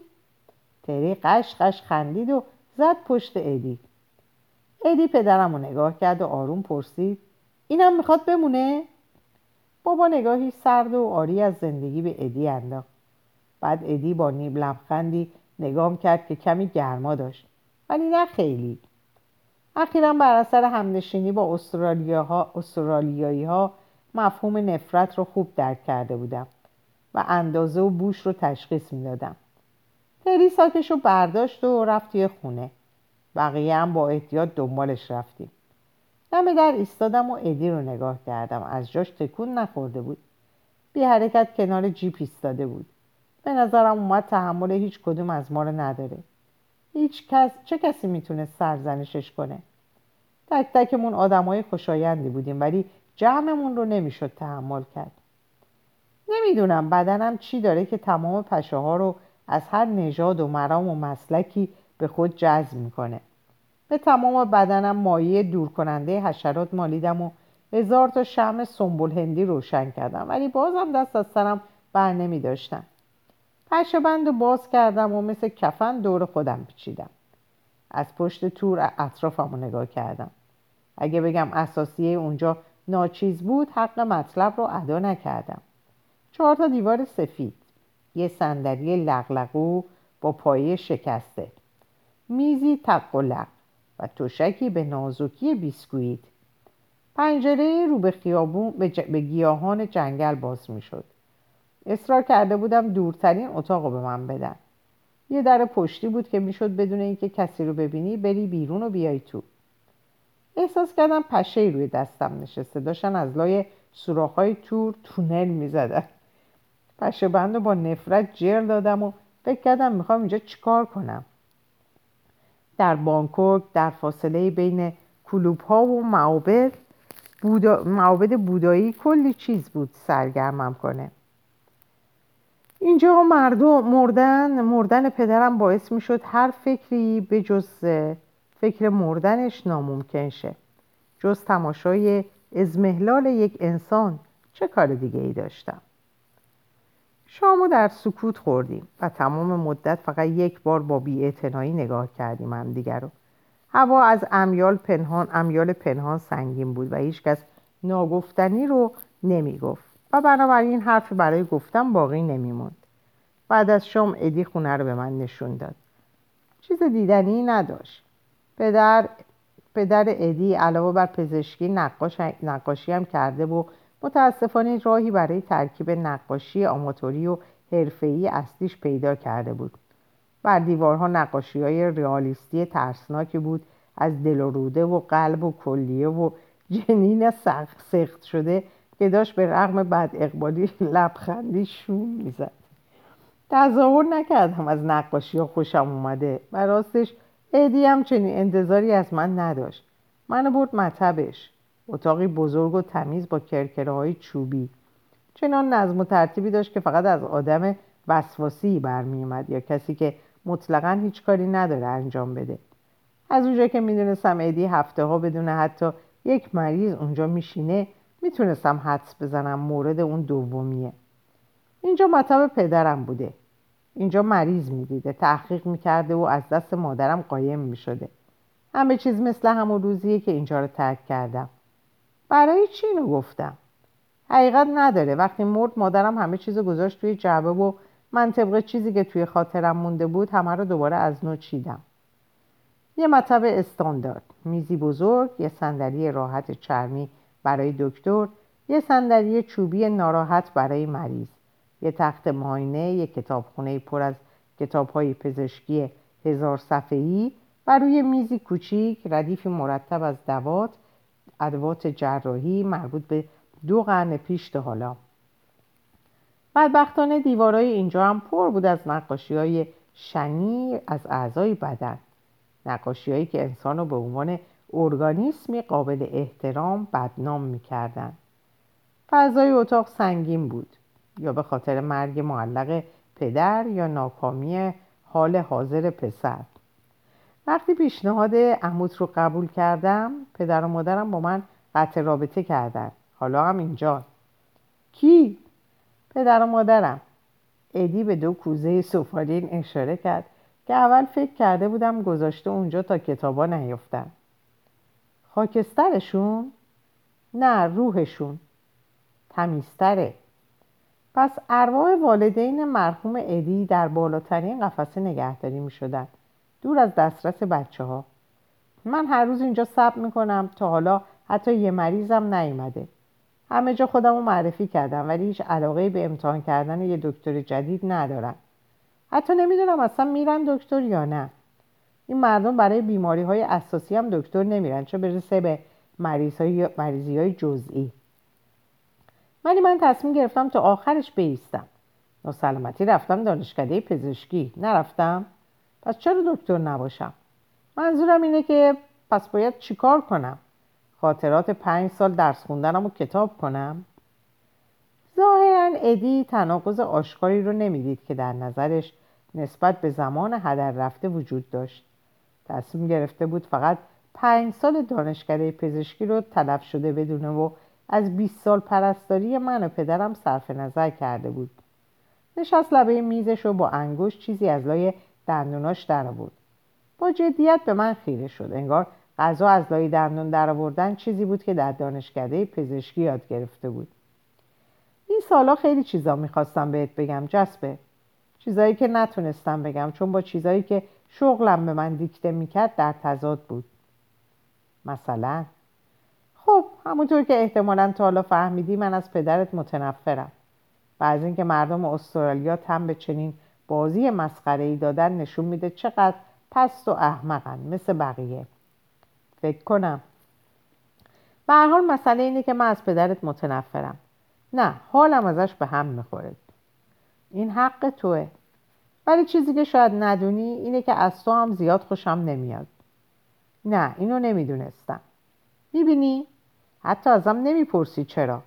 تری قش قش خندید و زد پشت ادی. ادی پدرم رو نگاه کرد و آروم پرسید. اینم می‌خواد بمونه؟ بابا نگاهی سرد و آری از زندگی به ادی انداخت. بعد ادی با نیب لبخندی نگام کرد که کمی گرما داشت. ولی نه خیلی. اخیرا بر اثر همنشینی با استرالیایی ها مفهوم نفرت رو خوب درک کرده بودم و اندازه و بوش رو تشخیص می‌دادم. تری ساکش رو برداشت و رفت توی خونه. بقیه هم با احتیاط دنبالش رفتیم. دم در ایستادم و ادی رو نگاه کردم. از جاش تکون نخورده بود. بی حرکت کنار جیپ ایستاده بود. به نظرم اومد تحمل هیچ کدوم از ما رو نداره. هیچ کس چه کسی می‌تونه سرزنشش کنه؟ تک تکمون آدمای خوشایندی بودیم ولی جمعمون رو نمی‌شد تحمل کرد. نمی‌دونم بدنم چی داره که تمام پشه ها رو از هر نژاد و مرام و مسلکی به خود جذب می‌کنه. به تمام بدنم مایه دور کننده حشرات مالیدم و هزار تا شم سنبول هندی روشن کردم ولی بازم دست از سرم بر نمی داشتم پشه بند و باز کردم و مثل کفن دور خودم پیچیدم. از پشت تور اطرافم رو نگاه کردم. اگه بگم اساسیه اونجا ناچیز بود حق مطلب رو ادا نکردم. چهار تا دیوار سفید یه صندلی لغلقو با پایه شکسته. میزی تق و تشکی به نازکی بیسکویت. پنجره رو به خیابون به, گیاهان جنگل باز می‌شد. اصرار کرده بودم دورترین اتاق رو به من بدن. یه در پشتی بود که می‌شد بدون اینکه کسی رو ببینی بری بیرون و بیای تو. احساس کردم پشه روی دستم نشسته. داشتن از لای سوراخ‌های تور تونل می‌زدن. پشه بند با نفرت جر دادم و فکر کردم می‌خوام اینجا چیکار کنم. در بانکوک در فاصله بین کلوب ها و معابد بودا... معابد بودایی کلی چیز بود سرگرمم کنه. اینجا مردم مردن مردن پدرم باعث می‌شد هر فکری به جز فکر مردنش ناممکن شه. جز تماشای ازمهلال یک انسان چه کار دیگه ای داشتم؟ شامو در سکوت خوردیم و تمام مدت فقط یک بار با بیاعتنایی نگاه کردیم هم دیگر رو. هوا از امیال پنهان امیال پنهان سنگین بود و هیچکس ناگفتنی رو نمی‌گفت. و بنابراین حرفی برای گفتن باقی نمیموند بعد از شام ادی خونه رو به من نشون داد. چیز دیدنی نداشت. پدر پدر ادی علاوه بر پزشکی نقاش، نقاشی هم کرده و متاسفانه راهی برای ترکیب نقاشی آماتوری و حرفه‌ای اصلیش پیدا کرده بود. بر دیوارها نقاشی های ریالیستی ترسناکی بود. از دل و روده و قلب و کلیه و جنین سخت شده که داشت به رغم بد اقبالی لبخندی شوم می‌زد. تظاهر نکردم از نقاشی ها خوشم اومده و راستش ادی هم چنین انتظاری از من نداشت. منو برد مطبش اتاقی بزرگ و تمیز با کرکره های چوبی. چنان نظم و ترتیبی داشت که فقط از آدم وسواسی برمیومد یا کسی که مطلقا هیچ کاری نداره انجام بده. از اونجا که می‌دونستم ادی هفته ها بدون حتی یک مریض اونجا میشینه می‌تونستم حدس بزنم مورد اون دومیه. اینجا مطب پدرم بوده. اینجا مریض می‌دیده تحقیق می‌کرده و از دست مادرم قایم می‌شده. همه چیز مثل همون روزیه که اینجا رو ترک کردم. برای چی اینو گفتم؟ حقیقت نداره. وقتی مرد مادرم همه چیز گذاشت توی جعبه و من طبق چیزی که توی خاطرم مونده بود همه رو دوباره از نو چیدم. یه مطب استاندارد میزی بزرگ یه صندلی راحت چرمی برای دکتر یه صندلی چوبی ناراحت برای مریض یه تخت ماینه یه کتابخونه پر از کتابهای پزشکی هزار صفحه‌ای و روی میزی کوچیک ردیفی مرتب از دوات ادوات جراحی مربوط به دو قرن پیش تا حالا. بدبختانه دیوارای اینجا هم پر بود از نقاشی های شنی از اعضای بدن. نقاشی هایی که انسان رو به عنوان ارگانیسمی قابل احترام بدنام می‌کردن. فضای اتاق سنگین بود یا به خاطر مرگ معلق پدر یا ناکامی حال حاضر پسر. وقتی پیشنهاد عموت رو قبول کردم پدر و مادرم با من قطع رابطه کردن. حالا هم اینجا. کی؟ پدر و مادرم. ادی به دو کوزه سفالین اشاره کرد که اول فکر کرده بودم گذاشته اونجا تا کتابا نیفتن خاکسترشون؟ نه روحشون. تمیزتره. پس ارواح والدین مرحوم ادی در بالاترین قفسه نگهداری می شدن دور از دسترس بچه ها من هر روز اینجا صبر می کنم تا حالا حتی یه مریضم نیومده. همه جا خودم رو معرفی کردم ولی هیچ علاقه به امتحان کردن یه دکتر جدید ندارم. حتی نمی‌دونم اصلا میرن دکتر یا نه. این مردم برای بیماری های اساسی هم دکتر نمیرن چه برسه به مریضی های جزئی. ولی من تصمیم گرفتم تا آخرش بیستم. ناسلامتی رفتم دانشکده پزشکی. نرفتم. پس چرا دکتر نباشم؟ منظورم اینه که پس باید چیکار کنم؟ خاطرات پنج سال درس خوندنم و کتاب کنم؟ ظاهرا ادی تناقض آشکاری رو نمی‌دید که در نظرش نسبت به زمان هدر رفته وجود داشت. تصمیم گرفته بود فقط پنج سال دانشکده پزشکی رو تلف شده بدونه و از 20 سال پرستاری من و پدرم صرف نظر کرده بود. نشست لبه میزش و با انگشت چیزی از لای دندوناش در بود با جدیت به من خیره شد. انگار غذا از لای دندون در آوردن چیزی بود که در دانشکده پزشکی یاد گرفته بود. این سالا خیلی چیزا می‌خواستم بهت بگم جسبه چیزایی که نتونستم بگم چون با چیزایی که شغلم به من دیکته می‌کرد در تضاد بود. مثلا خب همونطور که احتمالا تا حالا فهمیدی من از پدرت متنفرم. و از اینکه مردم استرالیا تم به چنین بازی مسخره ای دادن نشون میده چقدر پست و احمقن مثل بقیه. فکر کنم. به حال مسئله اینه که من از پدرت متنفرم. نه حالم ازش به هم می‌خوره. این حق توه. ولی چیزی که شاید ندونی اینه که از تو هم زیاد خوشم نمیاد. نه اینو نمی‌دونستم. می‌بینی؟ حتی ازم نمی‌پرسی چرا.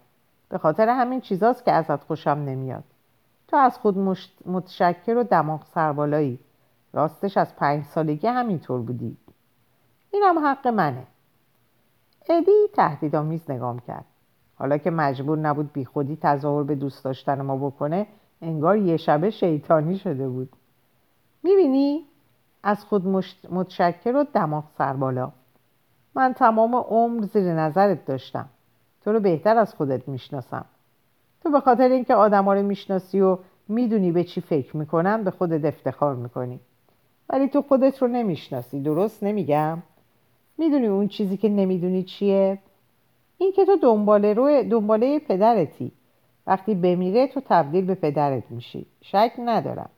به خاطر همین چیزاست که ازت خوشم نمیاد. تو از خود متشکر و دماغ سربالایی. راستش از پنج سالگی همینطور بودی. اینم حق منه. ادی تهدیدآمیز نگام کرد. حالا که مجبور نبود بیخودی تظاهر به دوست داشتن ما بکنه انگار یه شبه شیطانی شده بود می‌بینی؟ از خود متشکر و دماغ سربالا من تمام عمر زیر نظرت داشتم تو رو بهتر از خودت می‌شناسم تو به خاطر اینکه آدما رو می‌شناسی و می‌دونی به چی فکر می‌کنن به خودت افتخار می‌کنی ولی تو خودت رو نمی‌شناسی درست نمیگم؟ می‌دونی اون چیزی که نمی‌دونی چیه؟ این که تو دنباله, رو دنباله پدرتی وقتی بمیره تو تبدیل به پدرت میشی. شک ندارم.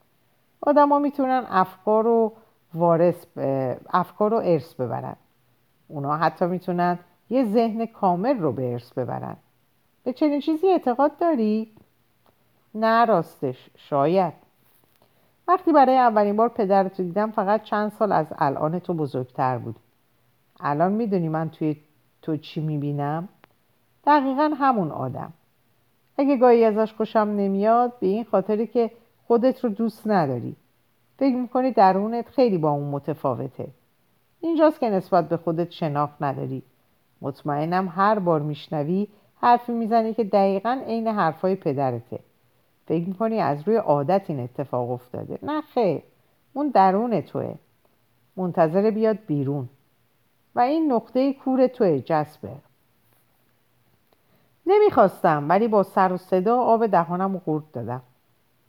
آدما می‌تونن افکار رو وارث افکار رو ارث ببرن. اونا حتی می‌تونن یه ذهن کامل رو به ارث ببرن. به چنین چیزی اعتقاد داری؟ نه راستش. شاید. وقتی برای اولین بار پدرتو دیدم فقط چند سال از الان تو بزرگتر بود. الان می‌دونی من توی تو چی می‌بینم؟ دقیقا همون آدم. اگه گاهی ازش خوشم نمیاد به این خاطری که خودت رو دوست نداری. فکر می‌کنی درونت خیلی با اون متفاوته. اینجاست که نسبت به خودت شناخت نداری. مطمئنم هر بار میشنوی حرفی می‌زنی که دقیقا عین حرفای پدرته. فکر می‌کنی از روی عادت این اتفاق افتاده. نه خیر اون درون توه. منتظر بیاد بیرون. و این نقطه کور توه جسبه نمی‌خواستم ولی با سر و صدا آب دهانم قورت دادم.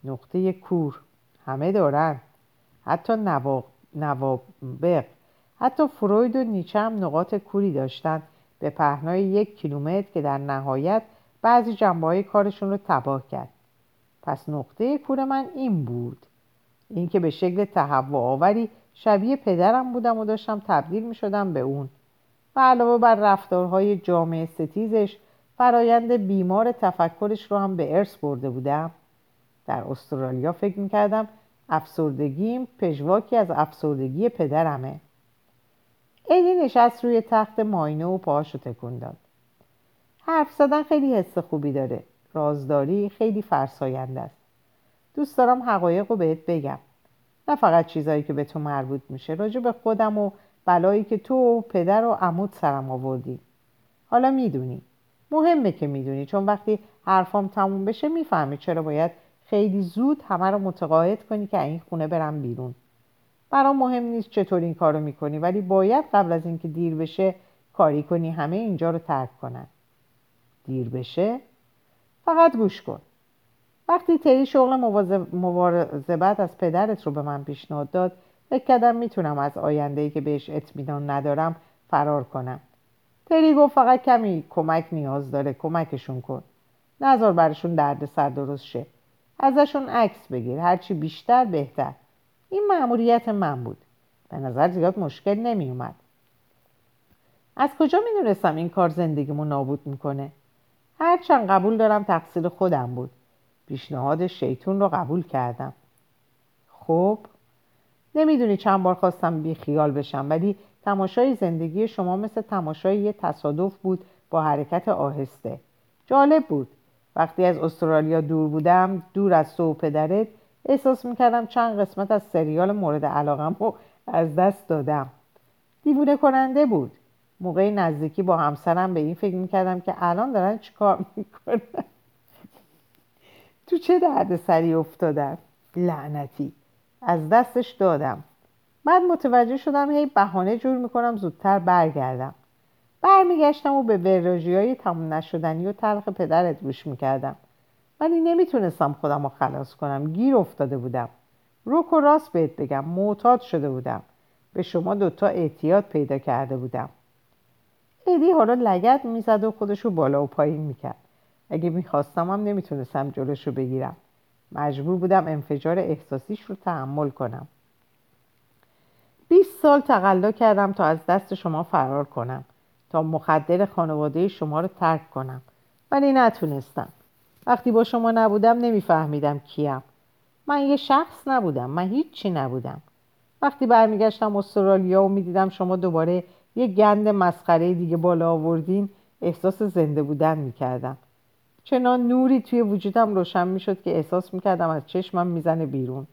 نقطه کور. همه دارن. حتی نوابق. حتی فروید و نیچه هم نقاط کوری داشتن. به پهنای یک کیلومتر که در نهایت بعضی جنبه های کارشون رو تباه کرد. پس نقطه کور من این بود. اینکه به شکل تهوع آوری شبیه پدرم بودم و داشتم تبدیل می شدم به اون. و علاوه بر رفتارهای جامعه ستیزش فرایند بیمار تفکرش رو هم به ارث برده بودم. در استرالیا فکر می‌کردم افسردگیم پژواکی از افسردگی پدرمه. ایدی نشست روی تخت ماینه و پاهاشو تکون داد. حرف زدن خیلی حس خوبی داره. رازداری خیلی فرساینده است. دوست دارم حقایق رو بهت بگم. نه فقط چیزایی که به تو مربوط میشه. راجع به خودم و بلایی که تو و پدر و عمود سرم آوردی. حالا می‌دونی. مهمه که می‌دونی چون وقتی حرفام تموم بشه می‌فهمی چرا باید خیلی زود همه رو متقاعد کنی که این خونه برم بیرون. برام مهم نیست چطور این کارو می‌کنی ولی باید قبل از اینکه دیر بشه کاری کنی همه اینجا رو ترک کنن. دیر بشه فقط گوش کن. وقتی تری شغل مواظبت از پدرت رو به من پیشنهاد داد فکر کردم می‌تونم از آینده ای که بهش اطمینان ندارم فرار کنم. تری گفت فقط کمی کمک نیاز داره کمکشون کن. نظر برشون درد سر درست شه. ازشون عکس بگیر هرچی بیشتر بهتر. این مأموریت من بود. به نظر زیاد مشکل نمی اومد از کجا می‌دونستم این کار زندگیمو نابود می‌کنه؟ هرچند قبول دارم تقصیر خودم بود. پیشنهاد شیطون رو قبول کردم. خب نمی‌دونی چند بار خواستم بی خیال بشم ولی تماشای زندگی شما مثل تماشای یه تصادف بود با حرکت آهسته. جالب بود. وقتی از استرالیا دور بودم دور از تو و پدرت احساس می‌کردم چند قسمت از سریال مورد علاقم رو از دست دادم. دیوونه کننده بود. موقع نزدیکی با همسرم به این فکر می‌کردم که الان دارن چیکار می‌کنن. تو چه درد سری افتادن لعنتی. از دستش دادم. بعد متوجه شدم هی بهانه جور می‌کنم زودتر برگردم. برمیگشتم و به وراجی های تموم نشدنی و تلخ پدرت گوش می‌کردم. ولی نمی‌تونستم خودم رو خلاص کنم. گیر افتاده بودم. روک و راست بهت بگم معتاد شده بودم. به شما دوتا اعتیاد پیدا کرده بودم. ایدی حالا لگت می‌زد و خودشو بالا و پایین می‌کرد. اگه می‌خواستم هم نمی‌تونستم جلوش رو بگیرم. مجبور بودم انفجار احساسیش رو تحمل کنم. 20 سال تقلا کردم تا از دست شما فرار کنم تا مخدر خانواده شما رو ترک کنم. ولی نتونستم. وقتی با شما نبودم نمیفهمیدم کیم. من یه شخص نبودم من هیچی نبودم. وقتی برمیگشتم استرالیا و می‌دیدم شما دوباره یه گند مسخره دیگه بالا آوردین احساس زنده بودن می‌کردم. چنان نوری توی وجودم روشن می‌شد که احساس می‌کردم از چشمم می‌زنه بیرون.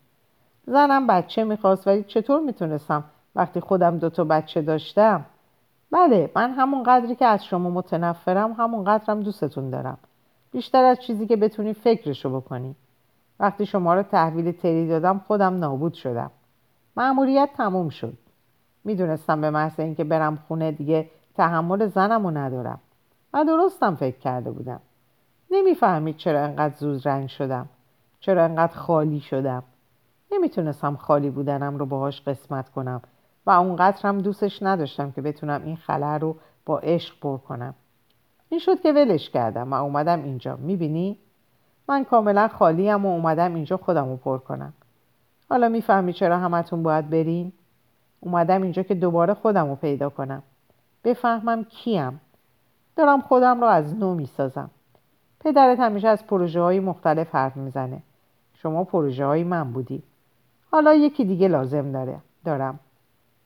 زنم بچه می‌خواست ولی چطور می‌تونستم وقتی خودم دوتا بچه داشتم؟ بله من همون قدری که از شما متنفرم همون قدرم دوستتون دارم. بیشتر از چیزی که بتونی فکرشو بکنی. وقتی شما رو تحویل تری دادم خودم نابود شدم. معمولیت تموم شد. می‌دونستم به محض اینکه برم خونه دیگه تحمل زنم رو ندارم و درستم فکر کرده بودم. نمی‌فهمید چرا انقدر زود رنگ شدم. چرا انقدر خالی شدم. نمی‌تونستم خالی بودنم رو باهاش قسمت کنم و اونقدر هم دوستش نداشتم که بتونم این خلع رو با عشق پر کنم. این شد که ولش کردم و اومدم اینجا. می‌بینی؟ من کاملا خالیم و اومدم اینجا خودم رو پر کنم. حالا می‌فهمی چرا همتون باید برین؟ اومدم اینجا که دوباره خودم رو پیدا کنم. بفهمم کیم. دارم خودم رو از نو می‌سازم. پدرت همیشه از پروژه های مختلف حرف می‌زنه. شما پروژه های من بودی. حالا یکی دیگه لازم داره. دارم.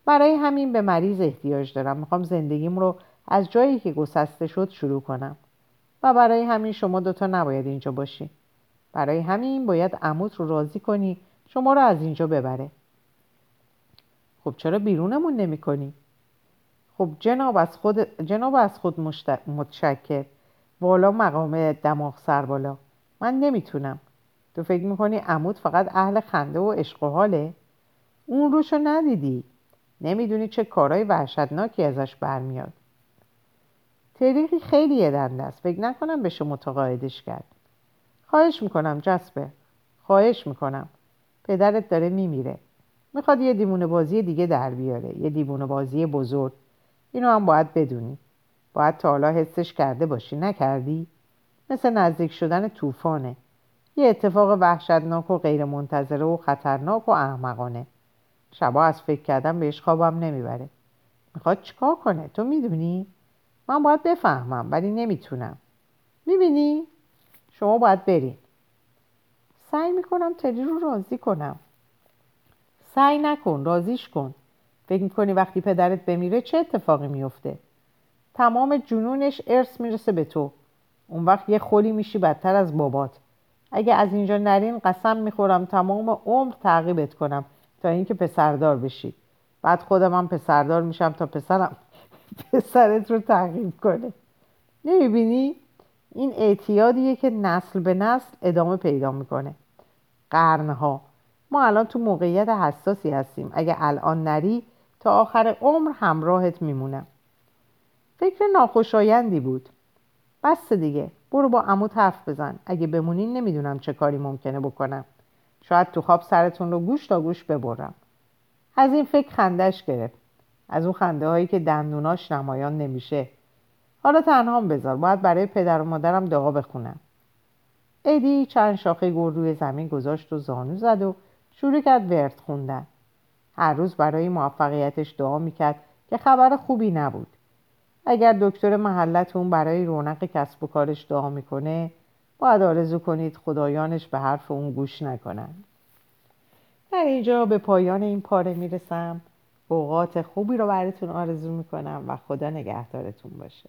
برای همین به مریض احتیاج دارم. می‌خوام زندگیم رو از جایی که گسسته شد شروع کنم. و برای همین شما دوتا نباید اینجا باشی. برای همین باید عموت رو راضی کنی شما رو از اینجا ببره. خب چرا بیرونمون نمی کنی؟ خب جناب از خود, جناب از خود متشکر. والا مقام دماغ سر بالا. من نمی‌تونم. تو فکر می‌کنی عمود فقط اهل خنده و عشق و حاله؟ اون روشو ندیدی. نمی‌دونی چه کارهای وحشتناکی ازش برمیاد. تریقی خیلی یدنده است. فکر نکنم بشه متقاعدش کرد. خواهش می‌کنم جسبه خواهش می‌کنم. پدرت داره میمیره. می‌خواد یه دیوونه بازی دیگه در بیاره. یه دیوونه بازی بزرگ. اینو هم باید بدونی. باید تا حالا حسش کرده باشی. نکردی؟ مثل نزدیک شدن طوفانه. یه اتفاق وحشتناک و غیرمنتظره و خطرناک و احمقانه. شبا از فکر کردن بهش خوابم نمی‌بره. می‌خواد چیکار کنه؟ تو می‌دونی؟ من باید بفهمم ولی نمی‌تونم. می‌بینی؟ شما باید برین. سعی می‌کنم تری رو راضی کنم. سعی نکن راضیش کن. فکر می‌کنی وقتی پدرت بمیره چه اتفاقی میفته تمام جنونش ارث می‌رسه به تو. اون وقت یه خولی میشی بدتر از بابات. اگه از اینجا نرین قسم می‌خورم تمام عمر تعقیبت کنم تا اینکه پسردار بشی. بعد خودم هم پسردار میشم تا پسرم <laughs> پسرت رو تعقیب کنه. نمی‌بینی؟ این اعتیادیه که نسل به نسل ادامه پیدا می‌کنه. قرنها. ما الان تو موقعیت حساسی هستیم. اگه الان نری تا آخر عمر همراهت میمونم. فکر ناخوشایندی بود. بس دیگه. برو با عمود حرف بزن. اگه بمونین نمی‌دونم چه کاری ممکنه بکنم. شاید تو خواب سرتون رو گوش تا گوش ببرم. از این فکر خندش گرفت. از اون خنده هایی که دندوناش نمایان نمیشه. حالا تنهام بذار. باید برای پدر و مادرم دعا بخونم. ادی چند شاخه گل روی زمین گذاشت و زانو زد و شروع کرد ورد خوندن. هر روز برای موفقیتش دعا می‌کرد که خبر خوبی نبود. اگر دکتر محلتون برای رونق کسب و کارش دعا می‌کنه باید آرزو کنید خدایانش به حرف اون گوش نکنن. در اینجا به پایان این پاره می‌رسم. اوقات خوبی رو براتون آرزو می‌کنم و خدا نگهدارتون باشه.